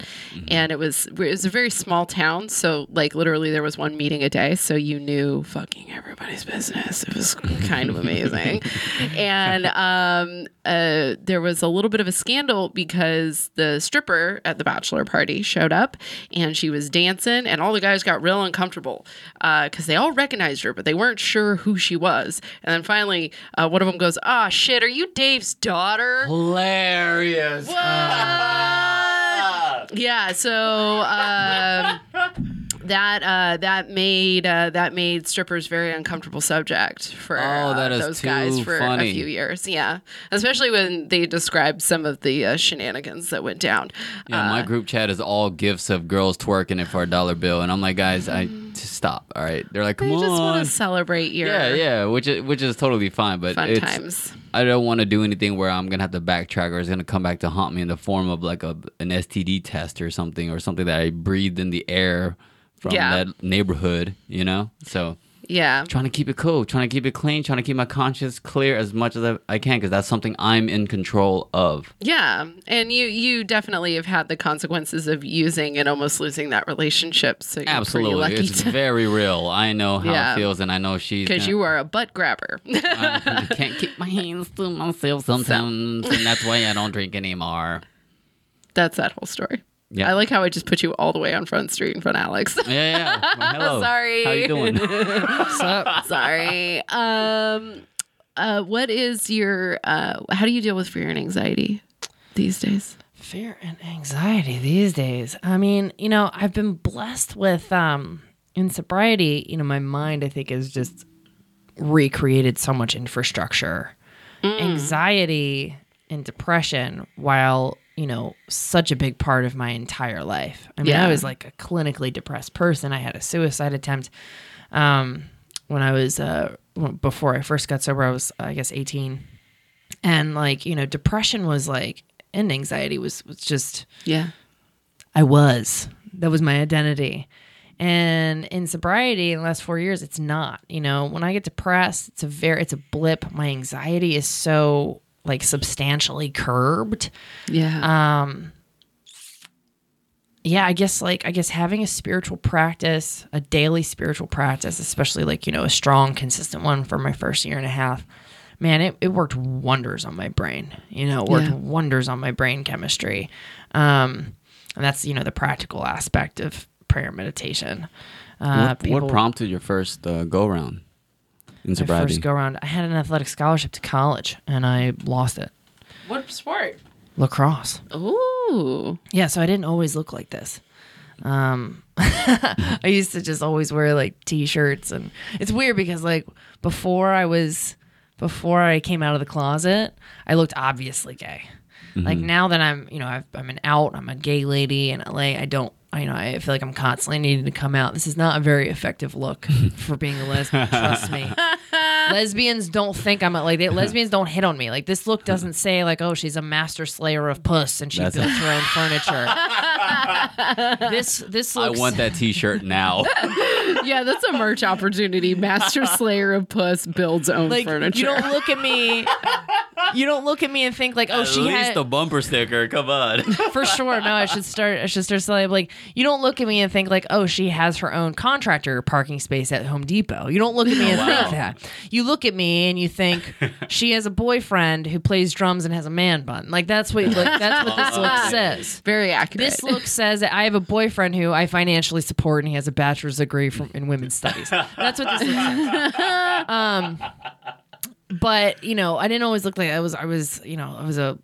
and it was it was a very small town, so like literally there was one meeting a day, so you knew fucking everybody's business. It was kind of amazing, [laughs] and um, uh, there was a little bit of a scandal because the stripper at the bachelor party showed up, and she was dancing, and all the guys got real uncomfortable because they all recognized her, but they weren't sure who she was. And then finally, uh, one of them goes, "Ah, shit, are you Dave's daughter?" Hilarious. What? yeah. So um, that uh, that made uh, that made strippers very uncomfortable subject for Oh, that uh, is those guys for funny. a few years. Yeah, especially when they described some of the uh, shenanigans that went down. Yeah, my group chat is all gifs of girls twerking it for a dollar bill, and I'm like, guys, I stop. All right, they're like, come They just want to celebrate your yeah, yeah, which is which is totally fine, but fun it's, times. I don't want to do anything where I'm gonna have to backtrack or it's gonna come back to haunt me in the form of like a an STD test or something or something that I breathed in the air from Yeah. that neighborhood, you know. So Yeah. trying to keep it cool, trying to keep it clean, trying to keep my conscience clear as much as I, can because that's something I'm in control of. Yeah, and you you definitely have had the consequences of using and almost losing that relationship. So you're Absolutely, it's [laughs] to very real. I know how Yeah. it feels, and I know she's because gonna- you are a butt grabber. [laughs] I can't keep my hands to myself sometimes, and that's why I don't drink anymore. That's that whole story. Yeah. I like how I just put you all the way on Front Street in front of Alex. Yeah, yeah. [laughs] Well, hello. Sorry. How you doing? [laughs] What's up? Sorry. Um, uh, what is your? Uh, how do you deal with fear and anxiety these days? Fear and anxiety these days. I mean, you know, I've been blessed with um in sobriety, you know, my mind I think has just recreated so much infrastructure. Anxiety and depression while, you know, such a big part of my entire life. I mean, Yeah. I was like a clinically depressed person. I had a suicide attempt um when I was uh before I first got sober, I was I guess 18 and like you know depression was like and anxiety was was just Yeah. i was that was my identity and in sobriety in the last four years it's not you know when i get depressed it's a very it's a blip my anxiety is so like substantially curbed. Yeah. um yeah i guess like i guess having a spiritual practice a daily spiritual practice especially like you know a strong consistent one for my first year and a half man it, it worked wonders on my brain. You know it worked Yeah. wonders on my brain chemistry. Um and that's you know the practical aspect of prayer meditation. Uh what, what prompted your first uh, go round in my sobriety? first go around i had an athletic scholarship to college and i lost it what sport? lacrosse Ooh. Yeah, so I didn't always look like this. Um, [laughs] I used to just always wear like t-shirts, and it's weird because like before I was, before I came out of the closet, I looked obviously gay. Like now that I'm, you know, I've, I'm an out, I'm a gay lady in LA. I don't, I, you know, I feel like I'm constantly needing to come out. This is not a very effective look [laughs] for being a lesbian. Trust me. [laughs] lesbians don't think I'm a, like they, lesbians don't hit on me. Like this look doesn't say like, oh, she's a master slayer of puss and she That's- built her own furniture. [laughs] this this I want that T-shirt now. Yeah, that's a merch opportunity. Master [laughs] Slayer of Puss builds own like furniture. you don't look at me. You don't look at me and think like, oh, At she least had the bumper sticker. Come on. [laughs] for sure. No, I should start. I should start selling. Like, you don't look at me and think like, oh, she has her own contractor parking space at Home Depot. You don't look at me and Wow. think that. You look at me and you think [laughs] she has a boyfriend who plays drums and has a man bun. Like that's what. Like, that's what this look says. Very accurate. This look says that I have a boyfriend who I financially support and he has a bachelor's degree from in women's studies. That's what this says. [laughs] Um, but you know, I didn't always look like I was. I was, you know, I was a.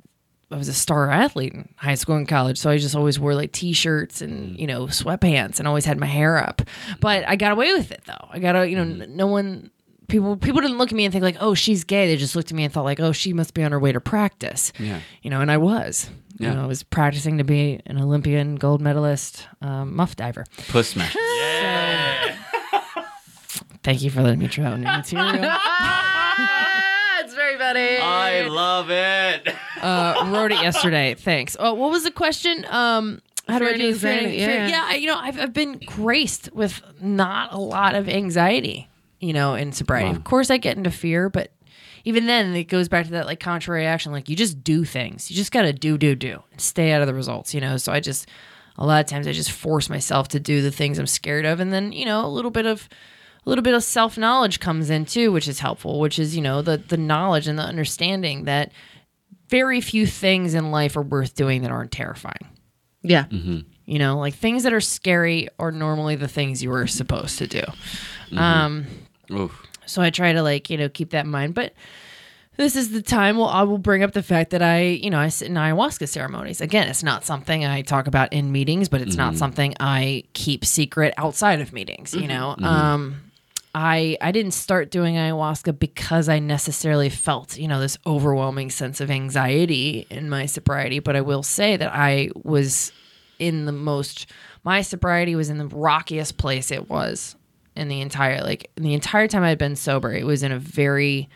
I was a star athlete in high school and college, so I just always wore like t-shirts and you know sweatpants and always had my hair up. But I got away with it though. I got to you know n- no one people people didn't look at me and think like, oh, she's gay. They just looked at me and thought like, oh, she must be on her way to practice. Yeah. You know, and I was. You know, I was practicing to be an Olympian gold medalist um, muff diver. Puss smash. [laughs] Thank you for letting me try out new material. [laughs] It's very funny. I love it. uh, wrote it yesterday. Thanks. Oh, what was the question? Um, how do I do and fear and- anxiety, yeah. yeah, I- you know, I've, I've been graced with not a lot of anxiety, you know, in sobriety. Wow. Of course, I get into fear, but even then, it goes back to that like contrary action. Like you just do things. You just got to do, do, do, and stay out of the results, you know. So I just, a lot of times, I just force myself to do the things I'm scared of, and then you know, a little bit of a little bit of self knowledge comes in too, which is helpful. Which is you know the the knowledge and the understanding that very few things in life are worth doing that aren't terrifying. yeah. Mm-hmm. You know, like things that are scary are normally the things you were supposed to do. Mm-hmm. Um, Oof. so I try to like, you know, keep that in mind. But this is the time well, I will bring up the fact that I, you know, I sit in ayahuasca ceremonies. Again, it's not something I talk about in meetings, but it's not mm-hmm. something I keep secret outside of meetings, you know. Um I I didn't start doing ayahuasca because I necessarily felt, you know, this overwhelming sense of anxiety in my sobriety, but I will say that I was in the most my sobriety was in the rockiest place it was in the entire like the entire time I'd been sober. It was in a very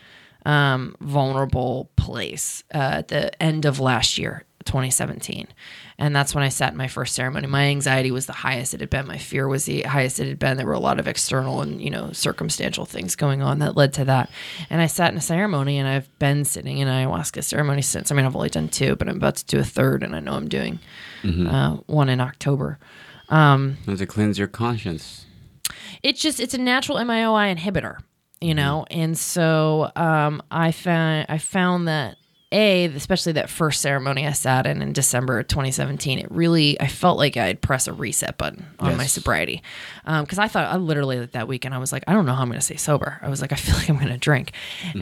um, vulnerable place uh, at the end of last year, 2017. And that's when I sat in my first ceremony. My anxiety was the highest it had been. My fear was the highest it had been. There were a lot of external and, you know, circumstantial things going on that led to that. And I sat in a ceremony and I've been sitting in ayahuasca ceremony since. I mean, I've only done two, but I'm about to do a third and I know I'm doing uh, one in October. Um, to cleanse your conscience. it's just it's a natural MAOI inhibitor, you know, and so um, I found I found that a especially that first ceremony I sat in in December of 2017, it really I felt like I'd press a reset button on my sobriety because I thought I literally that weekend I was like I don't know how I'm going to stay sober. I was like I feel [laughs] like I'm going to drink,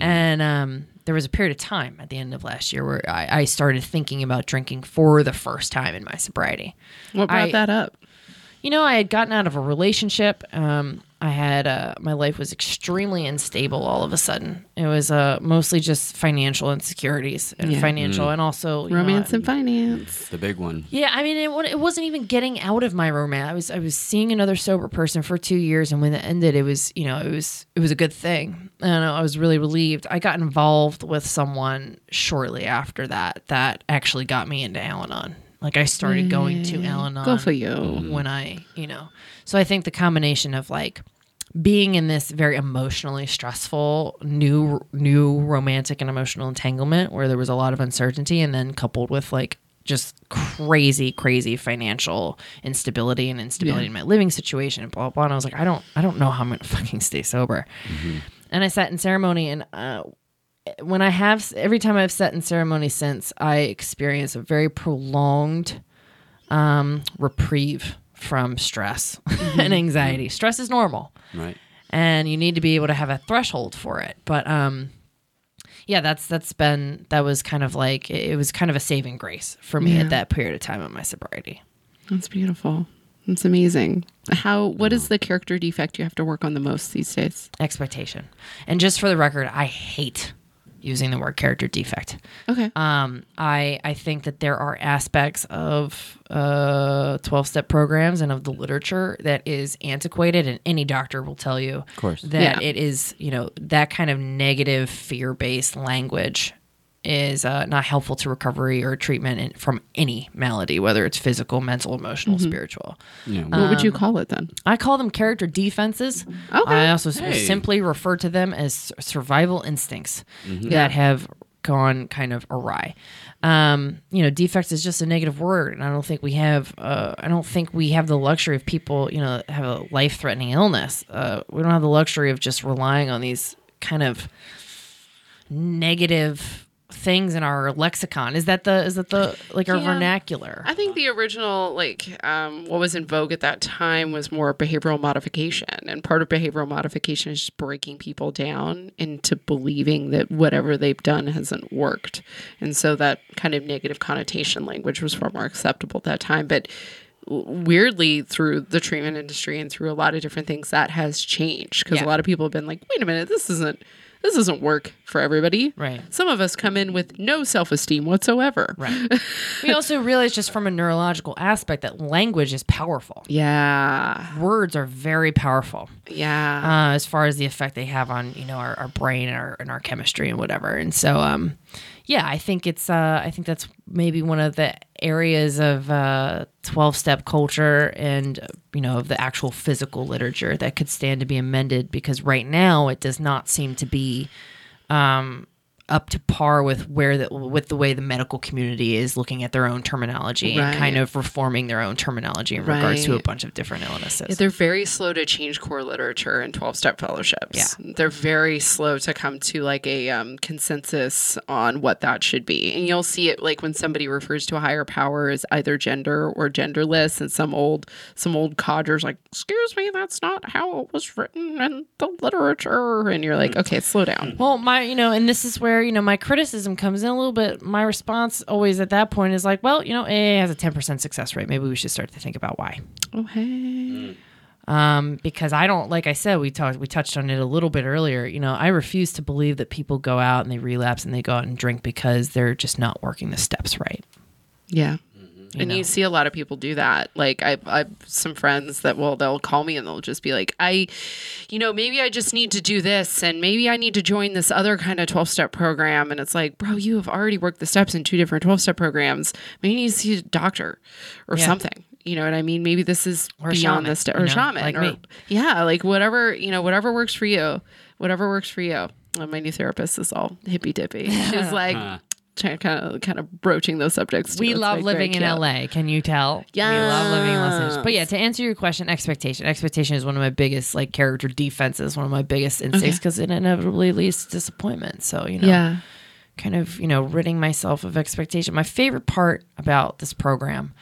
and um, there was a period of time at the end of last year where I, I started thinking about drinking for the first time in my sobriety What brought I- that up? you know, I had gotten out of a relationship. Um, I had uh, my life was extremely unstable all of a sudden. It was uh, mostly just financial insecurities and Yeah. financial, and also you know, Romance and finance. The big one. yeah, I mean, it, it wasn't even getting out of my romance. I was I was seeing another sober person for two years, and when it ended, it was you know it was it was a good thing, and I was really relieved. I got involved with someone shortly after that that actually got me into Al-Anon. Like I started going to mm. Al-Anon. Go for you. Mm-hmm. When I you know, so I think the combination of like being in this very emotionally stressful new new romantic and emotional entanglement where there was a lot of uncertainty and then coupled with like just crazy crazy financial instability and instability Yeah. in my living situation and blah blah blah and I was like I don't I don't know how I'm going to fucking stay sober. Mm-hmm. And I sat in ceremony and uh when I have every time I've sat in ceremony since I experience a very prolonged um reprieve from stress [laughs] and anxiety. Stress is normal Right. and you need to be able to have a threshold for it. But um, yeah, that's that's been that was kind of like it was kind of a saving grace for me Yeah. at that period of time of my sobriety. That's beautiful. It's amazing. How? What is the character defect you have to work on the most these days? Expectation, and just for the record, I hate using the word character defect. Okay. Um, I I think that there are aspects of uh, twelve step programs and of the literature that is antiquated, and any doctor will tell you, of course. that Yeah. it is you know that kind of negative fear based language is uh, not helpful to recovery or treatment in, from any malady, whether it's physical, mental, emotional, spiritual. Yeah. what would you call it then? I call them character defenses. Okay. I also Hey. simply refer to them as survival instincts that have gone kind of awry. Um, you know, defects is just a negative word, and I don't think we have. Uh, I don't think we have the luxury of people, you know, have a life-threatening illness. Uh, we don't have the luxury of just relying on these kind of negative things in our lexicon. Is that the is that the like our Yeah. vernacular? I think the original, like, um, what was in vogue at that time was more behavioral modification. And part of behavioral modification is just breaking people down into believing that whatever they've done hasn't worked. And so that kind of negative connotation language was far more acceptable at that time. But weirdly through the treatment industry and through a lot of different things that has changed because Yeah. a lot of people have been like, wait a minute, this isn't this doesn't work for everybody. Right. Some of us come in with no self esteem whatsoever. Right. [laughs] we also realize just from a neurological aspect that language is powerful. Yeah. Words are very powerful Yeah. uh, as far as the effect they have on you know our, our brain and our and our chemistry and whatever. And so, um, yeah, I think it's uh, I think that's maybe one of the areas of uh, twelve step culture and you know of the actual physical literature that could stand to be amended because right now it does not seem to be um, up to par with where the with the way the medical community is looking at their own terminology and kind of reforming their own terminology in regards to a bunch of different illnesses. They're very slow to change core literature in 12 step fellowships. Yeah. They're very slow to come to like a um, consensus on what that should be. And you'll see it like when somebody refers to a higher power as either gender or genderless and some old some old codgers like, "Excuse me, that's not how it was written in the literature." And you're like, "Okay, slow down." Well, my, you know, and this is where, you know, my criticism comes in a little bit. My response always at that point is like, well, you know, AA has a 10% success rate. Maybe we should start to think about why. Oh, hey. Um, because I don't, like I said, we talked, we touched on it a little bit earlier. You know, I refuse to believe that people go out and they relapse and they go out and drink because they're just not working the steps right. Yeah. And know. you see a lot of people do that. Like I, I have some friends that will they'll call me and they'll just be like, I, you know, maybe I just need to do this, and maybe I need to join this other kind of twelve step program. And it's like, bro, you have already worked the steps in two different twelve step programs. Maybe you need to see a doctor or Yeah. something. You know what I mean? Maybe this is Or beyond shaman, the step you or know, shaman like or me. yeah, like whatever you know, whatever works for you, whatever works for you. My new therapist is all hippy dippy. [laughs] She's like. Kind of, kind of broaching those subjects. We love living in cute. LA. Can you tell? Yeah, we love living in Los Angeles. But yeah, to answer your question, expectation. Expectation is one of my biggest like character defenses, one of my biggest instincts because it inevitably leads to disappointment. So, you know, Yeah. kind of, you know, ridding myself of expectation. My favorite part about this program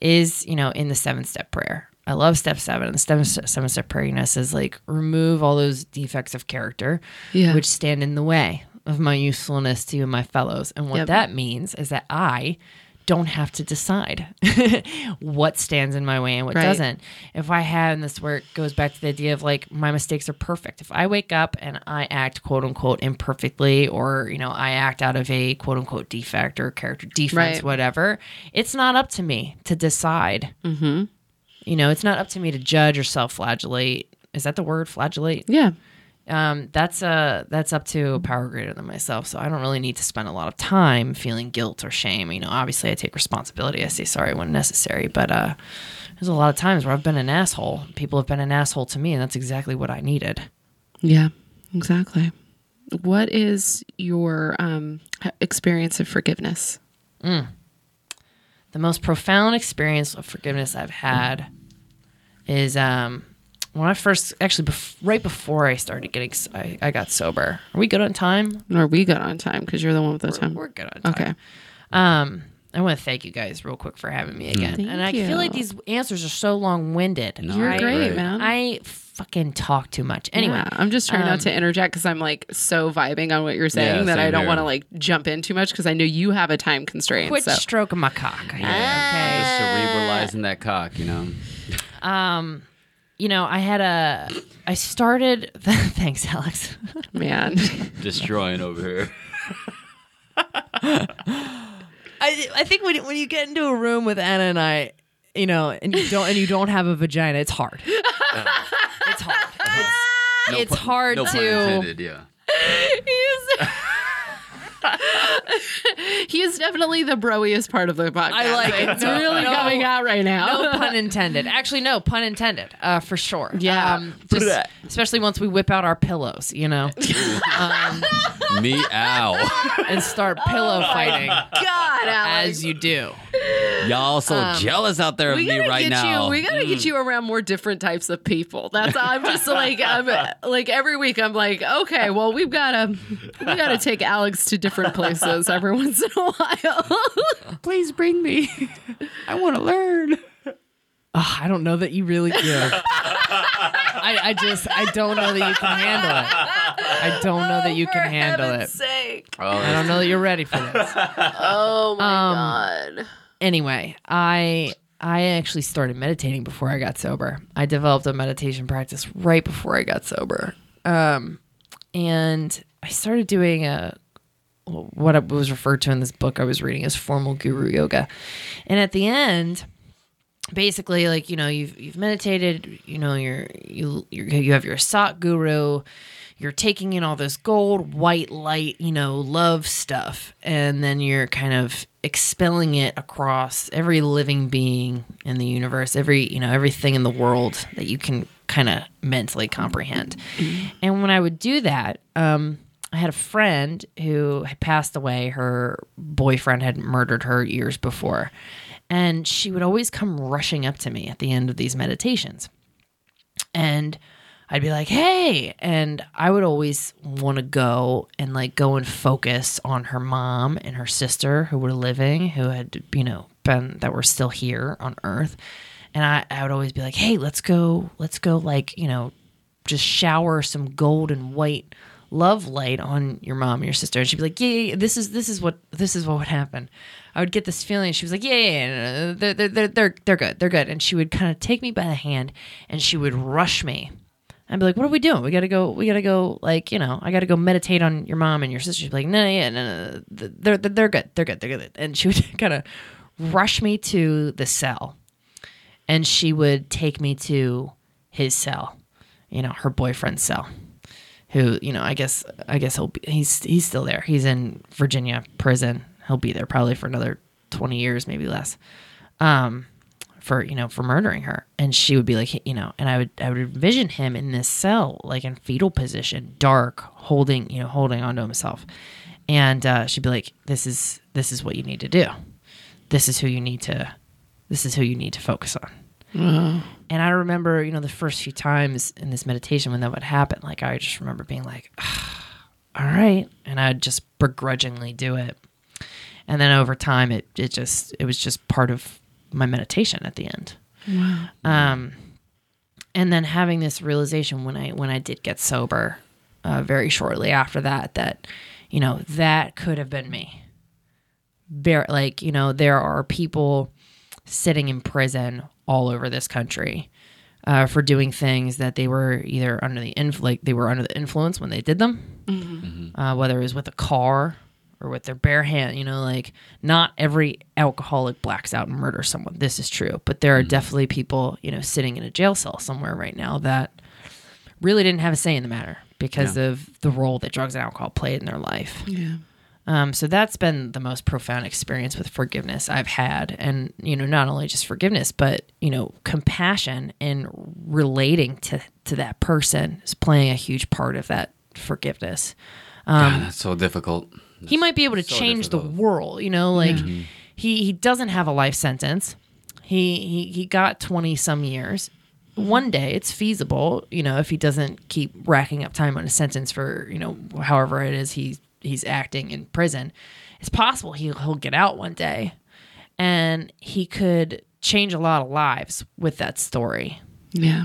is, you know, in the seven step prayer. I love step seven. And the seven, seven step prayer, you know, says like remove all those defects of character Yeah. which stand in the way of my usefulness to you and my fellows. And what Yep. that means is that I don't have to decide [laughs] what stands in my way and what Right. doesn't. If I have, and this where it goes back to the idea of like my mistakes are perfect. If I wake up and I act quote unquote imperfectly, or you know, I act out of a quote unquote defect or character defense, Right. whatever, it's not up to me to decide. Mm-hmm. You know, it's not up to me to judge or self flagellate. Is that the word flagellate? Yeah. Um, that's uh that's up to a power greater than myself. So I don't really need to spend a lot of time feeling guilt or shame. You know, obviously I take responsibility. I say sorry when necessary, but uh, there's a lot of times where I've been an asshole. People have been an asshole to me, and that's exactly what I needed. Yeah, exactly. What is your um, experience of forgiveness? The most profound experience of forgiveness I've had is um when I first actually bef- right before I started getting s- I, I got sober. Are we good on time? Or we got on time because you're the one with the time. We're good on time. Okay. Um, I want to thank you guys real quick for having me again. Thank and I feel like these answers are so long winded. No, You're I- great, Right. man. I fucking talk too much. Anyway, Yeah, I'm just trying um, not to interject because I'm like so vibing on what you're saying Yeah, that I same don't here. want to like jump in too much because I know you have a time constraint. quit so stroking my cock. Yeah, Okay. Just cerebralizing that cock, you know. Um, you know, I had a. I started. [laughs] thanks, Alex. man, [laughs] Destroying over here. [laughs] I I think when when you get into a room with Anna and I, you know, and you don't and you don't have a vagina, it's hard. it's hard. No It's pun- hard no pun to- intended, yeah. He's he is definitely the broiest part of the podcast. I like it. It's No, really no. coming out right now. no pun intended. Actually, no pun intended. Uh, for sure. Yeah. Um, just, especially once we whip out our pillows, you know, [laughs] Meow. and start pillow fighting God, Alex. as you do. Y'all so jealous out there of we me gotta right get now. you. We gotta get you around more different types of people. That's I'm just like I'm [laughs] like every week I'm like okay, well we've gotta we gotta take Alex to different places every [laughs] once in a while. [laughs] Please bring me. I want to learn. Oh, I don't know that you really do. I, I just I don't know that you can handle it. I don't know that you can handle it. heaven's Sake. oh, I don't know that you're ready for this. Oh my Um, god. anyway, I I actually started meditating before I got sober. I developed a meditation practice right before I got sober. Um, and I started doing a what was referred to in this book I was reading as formal guru yoga. And at the end, basically like, you know, you've you've meditated, you know, you're you you you have your sat guru, you're taking in all this gold, white light, you know, love stuff, and then you're kind of expelling it across every living being in the universe, every, you know, everything in the world that you can kind of mentally comprehend. And when I would do that, um, I had a friend who had passed away. Her boyfriend had murdered her years before. And she would always come rushing up to me at the end of these meditations. And I'd be like, hey. And I would always want to go and like go and focus on her mom and her sister who were living, who had, you know, been, that were still here on earth. And I, I would always be like, hey, let's go, let's go, like, you know, just shower some gold and white love light on your mom and your sister. And she'd be like, yeah, yeah, yeah, this is, this is what, this is what would happen. I would get this feeling. She was like, yeah, yeah, they're, they're, they're, they're, they're good. They're good. And she would kind of take me by the hand and she would rush me. I'd be like, what are we doing? We got to go, we got to go, like, you know, I got to go meditate on your mom and your sister. She'd be like, no, yeah, no, no, they're, they're good. They're good. They're good. And she would [laughs] kind of rush me to the cell and she would take me to his cell, you know, her boyfriend's cell who you know i guess i guess he'll be he's he's still there. He's in virginia prison. He'll be there probably for another 20 years maybe less um for you know for murdering her. And she would be like you know and i would i would envision him in this cell like in fetal position dark holding you know holding onto himself. And uh, she'd be like this is this is what you need to do. This is who you need to this is who you need to focus on and I remember, you know, the first few times in this meditation when that would happen, like I just remember being like, all right. And I'd just begrudgingly do it. And then over time it it just it was just part of my meditation at the end. Wow. Um and then having this realization when I when I did get sober, uh, very shortly after that, that, you know, that could have been me. Very like, you know, there are people sitting in prison all over this country uh, for doing things that they were either under the inf- like they were under the influence when they did them, uh, whether it was with a car or with their bare hand. You know, like not every alcoholic blacks out and murders someone. This is true, but there are definitely people you know sitting in a jail cell somewhere right now that really didn't have a say in the matter because of the role that drugs and alcohol played in their life. Yeah. Um, so that's been the most profound experience with forgiveness I've had. And, you know, not only just forgiveness, but, you know, compassion and relating to, to that person is playing a huge part of that forgiveness. God, that's so difficult. He might be able to so change the world, you know, like he, he doesn't have a life sentence. He, he, he got 20 some years. One day it's feasible, you know, if he doesn't keep racking up time on a sentence for, you know, however it is he's he's acting in prison. It's possible he'll he'll get out one day and he could change a lot of lives with that story, Yeah.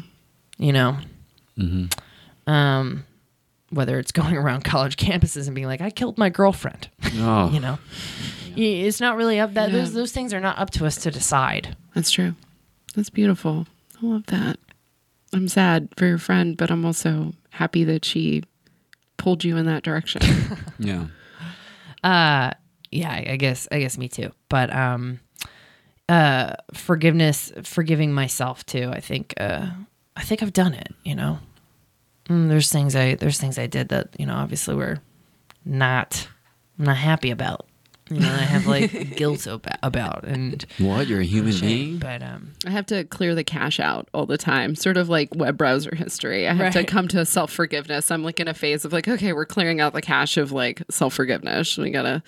you know. Um whether it's [laughs] going around college campuses and being like, I killed my girlfriend. Oh, [laughs] you know Y- it's not really up that those those things are not up to us to decide That's true. That's beautiful. I love that. I'm sad for your friend, but I'm also happy that she pulled you in that direction. [laughs] yeah. uh yeah I, I guess i guess me too but um uh forgiveness forgiving myself too i think uh i think i've done it you know Mm, there's things i there's things i did that you know obviously were not I'm not happy about you know i have like [laughs] guilt about, about and What? You're a human shame being? but um I have to clear the cache out all the time, sort of like web browser history. I have to come to self forgiveness. I'm like in a phase of like, okay, we're clearing out the cache of like self forgiveness. We gotta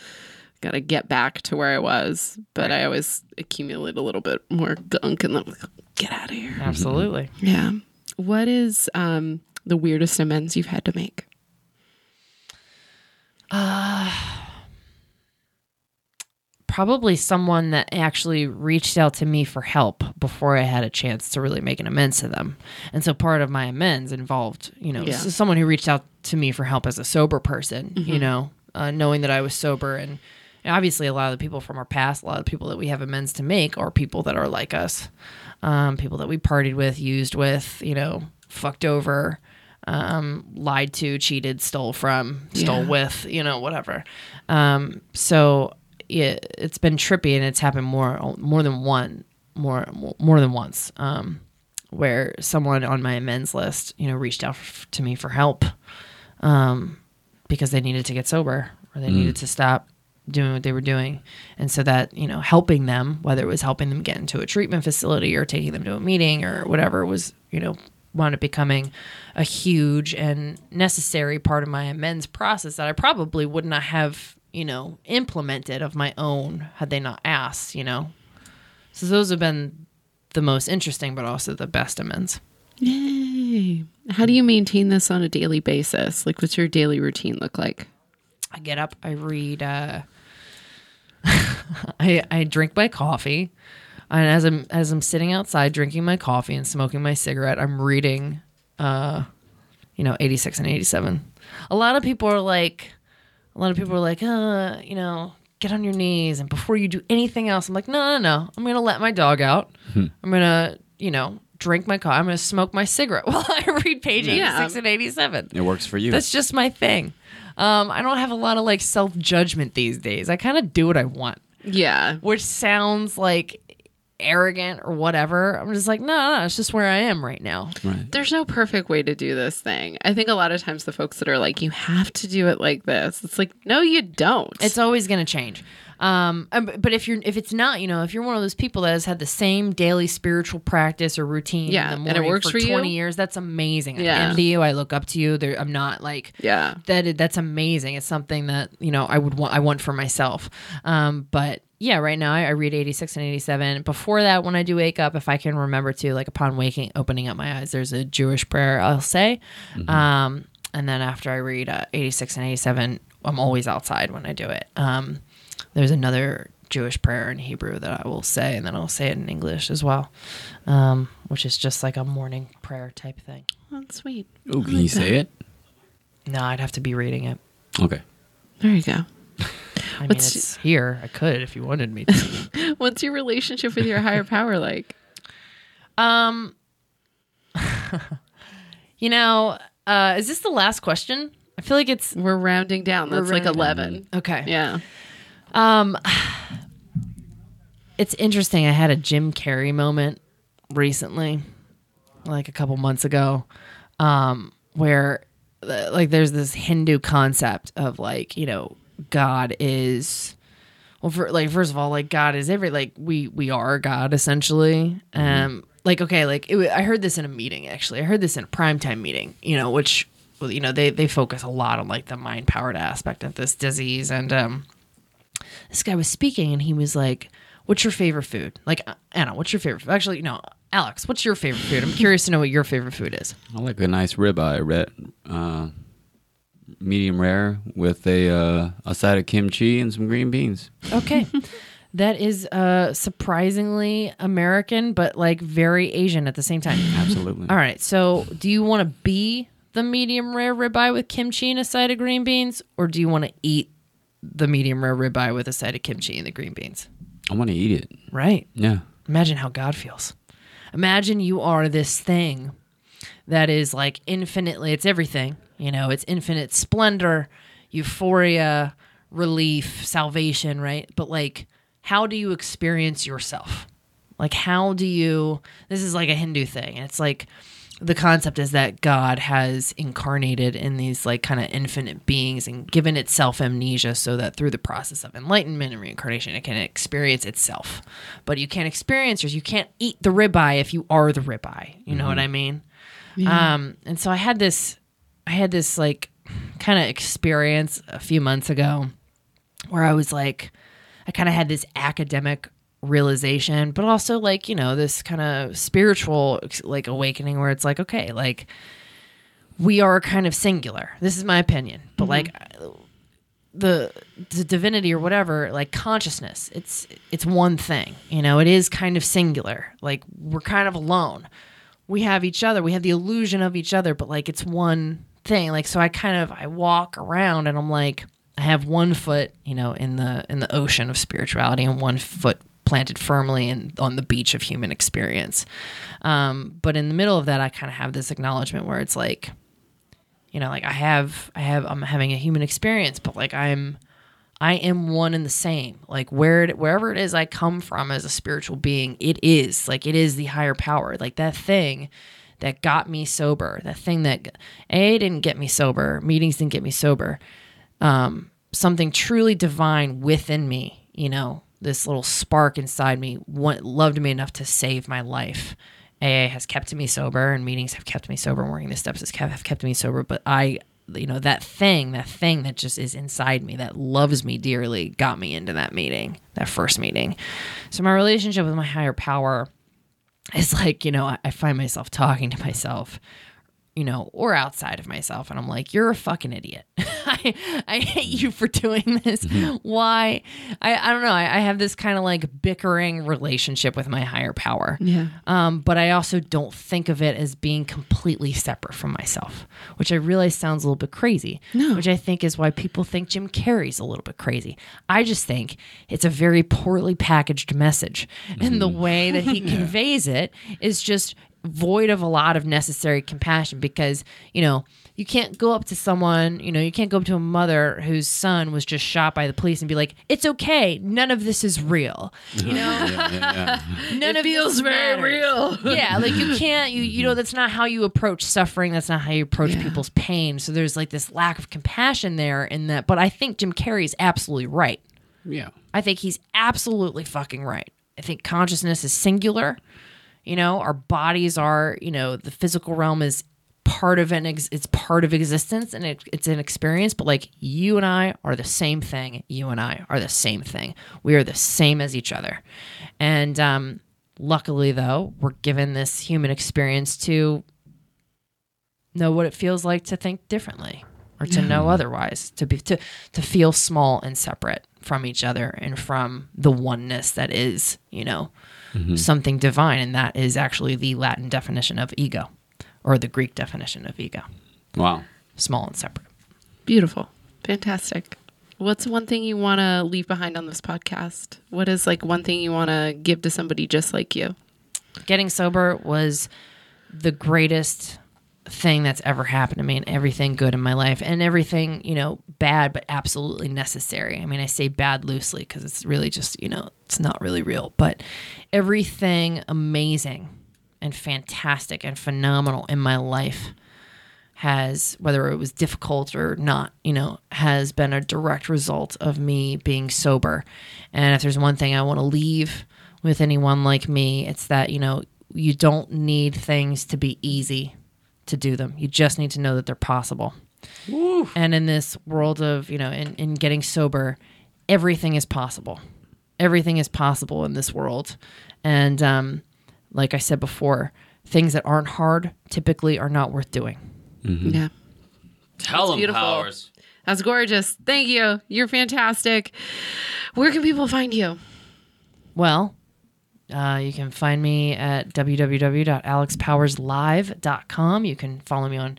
gotta get back to where I was, but I always accumulate a little bit more gunk and then like, get out of here. absolutely Yeah. What is um the weirdest amends you've had to make? Probably someone that actually reached out to me for help before I had a chance to really make an amends to them. And so part of my amends involved, you know, Yeah. someone who reached out to me for help as a sober person, you know, uh, knowing that I was sober and And obviously, a lot of the people from our past, a lot of the people that we have amends to make, are people that are like us, um, people that we partied with, used with, you know, fucked over, um, lied to, cheated, stole from, stole Yeah. with, you know, whatever. Um, so it, it's been trippy, and it's happened more more than one, more more than once. Um, where someone on my amends list, you know, reached out f- to me for help um, because they needed to get sober or they needed to stop doing what they were doing. And so that, you know, helping them, whether it was helping them get into a treatment facility or taking them to a meeting or whatever was, you know, wound up becoming a huge and necessary part of my amends process that I probably would not have, you know, implemented of my own had they not asked, you know. So those have been the most interesting, but also the best amends. Yay. How do you maintain this on a daily basis? Like, what's your daily routine look like? I get up, I read, uh, [laughs] I I drink my coffee, and as I'm as I'm sitting outside drinking my coffee and smoking my cigarette, I'm reading, uh, you know, 86 and 87. A lot of people are like, a lot of people are like, uh, you know, get on your knees and before you do anything else, I'm like, no, no, no, I'm gonna let my dog out. I'm gonna, you know. Drink my coffee. I'm gonna smoke my cigarette [laughs] while I read page 86 Yeah. and 87. It works for you. That's just my thing. Um, I don't have a lot of like self judgment these days. I kind of do what I want, Yeah. which sounds like arrogant or whatever. I'm just like, no, no, it's just where I am right now. right. There's no perfect way to do this thing. I think a lot of times the folks that are like, you have to do it like this, it's like, no, you don't. It's always going to change. Um, but if you're if it's not, you know, if you're one of those people that has had the same daily spiritual practice or routine, Yeah, in the and it works for for you? 20 years, that's amazing. Yeah. I envy you. I look up to you. There, I'm not like yeah. that that's amazing. It's something that you know I would want I want for myself. Um, but yeah, right now I, I read 86 and 87. Before that, when I do wake up, if I can remember to, like upon waking, opening up my eyes, there's a Jewish prayer I'll say. Um, and then after I read uh, 86 and 87, I'm always outside when I do it. Um, there's another Jewish prayer in Hebrew that I will say, and then I'll say it in English as well, um, which is just like a morning prayer type thing. That's sweet. Oh, can you say it? No, I'd have to be reading it. Okay. There you go. [laughs] I mean, What's- it's here. I could if you wanted me to. [laughs] What's your relationship with your higher power like? um, [laughs] you know, uh, is this the last question? I feel like it's We're rounding down. That's like rounding 11. okay. Yeah. Um, [sighs] it's interesting. I had a Jim Carrey moment recently, like a couple months ago, um, where uh, like there's this Hindu concept of like you know God is well for like first of all like God is every like we we are God essentially um like okay like it, I heard this in a meeting actually I heard this in a primetime meeting you know which well, you know they they focus a lot on like the mind powered aspect of this disease and um this guy was speaking and he was like, What's your favorite food? Like, uh, Anna, what's your favorite food? Actually, no, Alex, what's your favorite food? I'm curious to know what your favorite food is. I like a nice ribeye, red, uh, medium rare with a uh, a side of kimchi and some green beans. Okay. [laughs] that is uh, surprisingly American, but like very Asian at the same time. Absolutely. All right. So, do you want to be the medium rare ribeye with kimchi and a side of green beans, or do you want to eat the medium rare ribeye with a side of kimchi and the green beans? I want to eat it. Right. Yeah. Imagine how God feels. Imagine you are this thing that is like infinitely, it's everything, you know, it's infinite splendor, euphoria, relief, salvation, right? But like, how do you experience yourself? Like, how do you, this is like a Hindu thing. And it's like, the concept is that God has incarnated in these like kind of infinite beings and given itself amnesia so that through the process of enlightenment and reincarnation it can experience itself. But you can't experience or you can't eat the ribeye if you are the ribeye. You know what I mean? Um and so I had this I had this like kind of experience a few months ago where I was like I kind of had this academic realization, but also like, you know, this kind of spiritual like awakening where it's like, okay, like we are kind of singular. This is my opinion, but mm-hmm. like the the divinity or whatever, like consciousness, it's it's one thing. You know, it is kind of singular. Like we're kind of alone. We have each other. We have the illusion of each other, but like it's one thing. Like so I kind of I walk around and I'm like I have one foot, you know, in the in the ocean of spirituality and one foot planted firmly in on the beach of human experience. Um, but in the middle of that, I kind of have this acknowledgement where it's like, you know, like I have I have I'm having a human experience, but like I'm I am one and the same. Like where it, wherever it is I come from as a spiritual being, it is like it is the higher power. Like that thing that got me sober, that thing that a didn't get me sober, meetings didn't get me sober. Um, something truly divine within me, you know, this little spark inside me, want, loved me enough to save my life. AA has kept me sober, and meetings have kept me sober, and working the steps has kept, have kept me sober. But I you know that thing that thing that just is inside me that loves me dearly got me into that meeting that first meeting so my relationship with my higher power is like you know I find myself talking to myself you know, or outside of myself. And I'm like, you're a fucking idiot. [laughs] I, I hate you for doing this. Mm-hmm. Why? I, I don't know. I, I have this kind of like bickering relationship with my higher power. Yeah. Um, but I also don't think of it as being completely separate from myself, which I realize sounds a little bit crazy. No. Which I think is why people think Jim Carrey's a little bit crazy. I just think it's a very poorly packaged message. Mm-hmm. And the mm-hmm. way that he [laughs] conveys it is just void of a lot of necessary compassion because, you know, you can't go up to someone, you know, you can't go up to a mother whose son was just shot by the police and be like, "It's okay, none of this is real." You know, [laughs] yeah, yeah, yeah. [laughs] none it of feels very real. [laughs] yeah, like you can't, you you know, that's not how you approach suffering. That's not how you approach people's pain. So there's like this lack of compassion there in that. But I think Jim Carrey's absolutely right. Yeah, I think he's absolutely fucking right. I think consciousness is singular you know, our bodies are, you know, the physical realm is part of an ex- it's part of existence and it, it's an experience but like you and i are the same thing. You and i are the same thing. We are the same as each other. And um, luckily though we're given this human experience to know what it feels like to think differently or to yeah. know otherwise to be to to feel small and separate from each other and from the oneness that is you know mm-hmm. something divine. And that is actually the Latin definition of ego or the Greek definition of ego. Wow. Small and separate. Beautiful. Fantastic. What's one thing you want to leave behind on this podcast? What is like one thing you want to give to somebody just like you? Getting sober was the greatest thing that's ever happened to me and everything good in my life and everything, you know, bad but absolutely necessary. I mean, I say bad loosely because it's really just, you know, it's not really real, but everything amazing and fantastic and phenomenal in my life has whether it was difficult or not, you know, has been a direct result of me being sober. And if there's one thing I want to leave with anyone like me, it's that, you know, you don't need things to be easy to do them. You just need to know that they're possible. Oof. And in this world of, you know, in, in getting sober, everything is possible. Everything is possible in this world. And um, like I said before, things that aren't hard typically are not worth doing. Mm-hmm. Yeah. Tell them powers. That's gorgeous. Thank you. You're fantastic. Where can people find you? Well, uh, you can find me at www.alexpowerslive.com. You can follow me on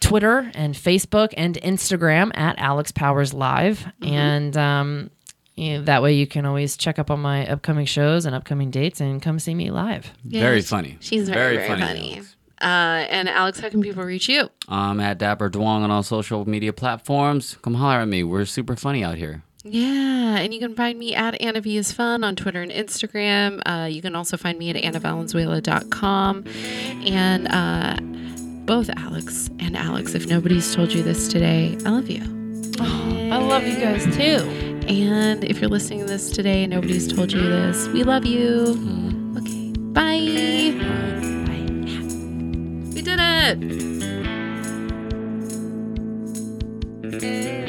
Twitter and Facebook and Instagram at Alex Powers Live. Mm-hmm. And um, you know, that way you can always check up on my upcoming shows and upcoming dates and come see me live. Yeah, very funny. She's very, very, very funny. funny. Uh, and Alex, how can people reach you? I'm at Dapper Dwong on all social media platforms. Come holler at me. We're super funny out here. Yeah, and you can find me at Anna V is Fun on Twitter and Instagram. Uh, you can also find me at AnnaValenzuela.com. And uh, both Alex and Alex, if nobody's told you this today, I love you. Oh, I love you guys too. And if you're listening to this today and nobody's told you this, we love you. Mm-hmm. Okay, bye. Bye. We did it.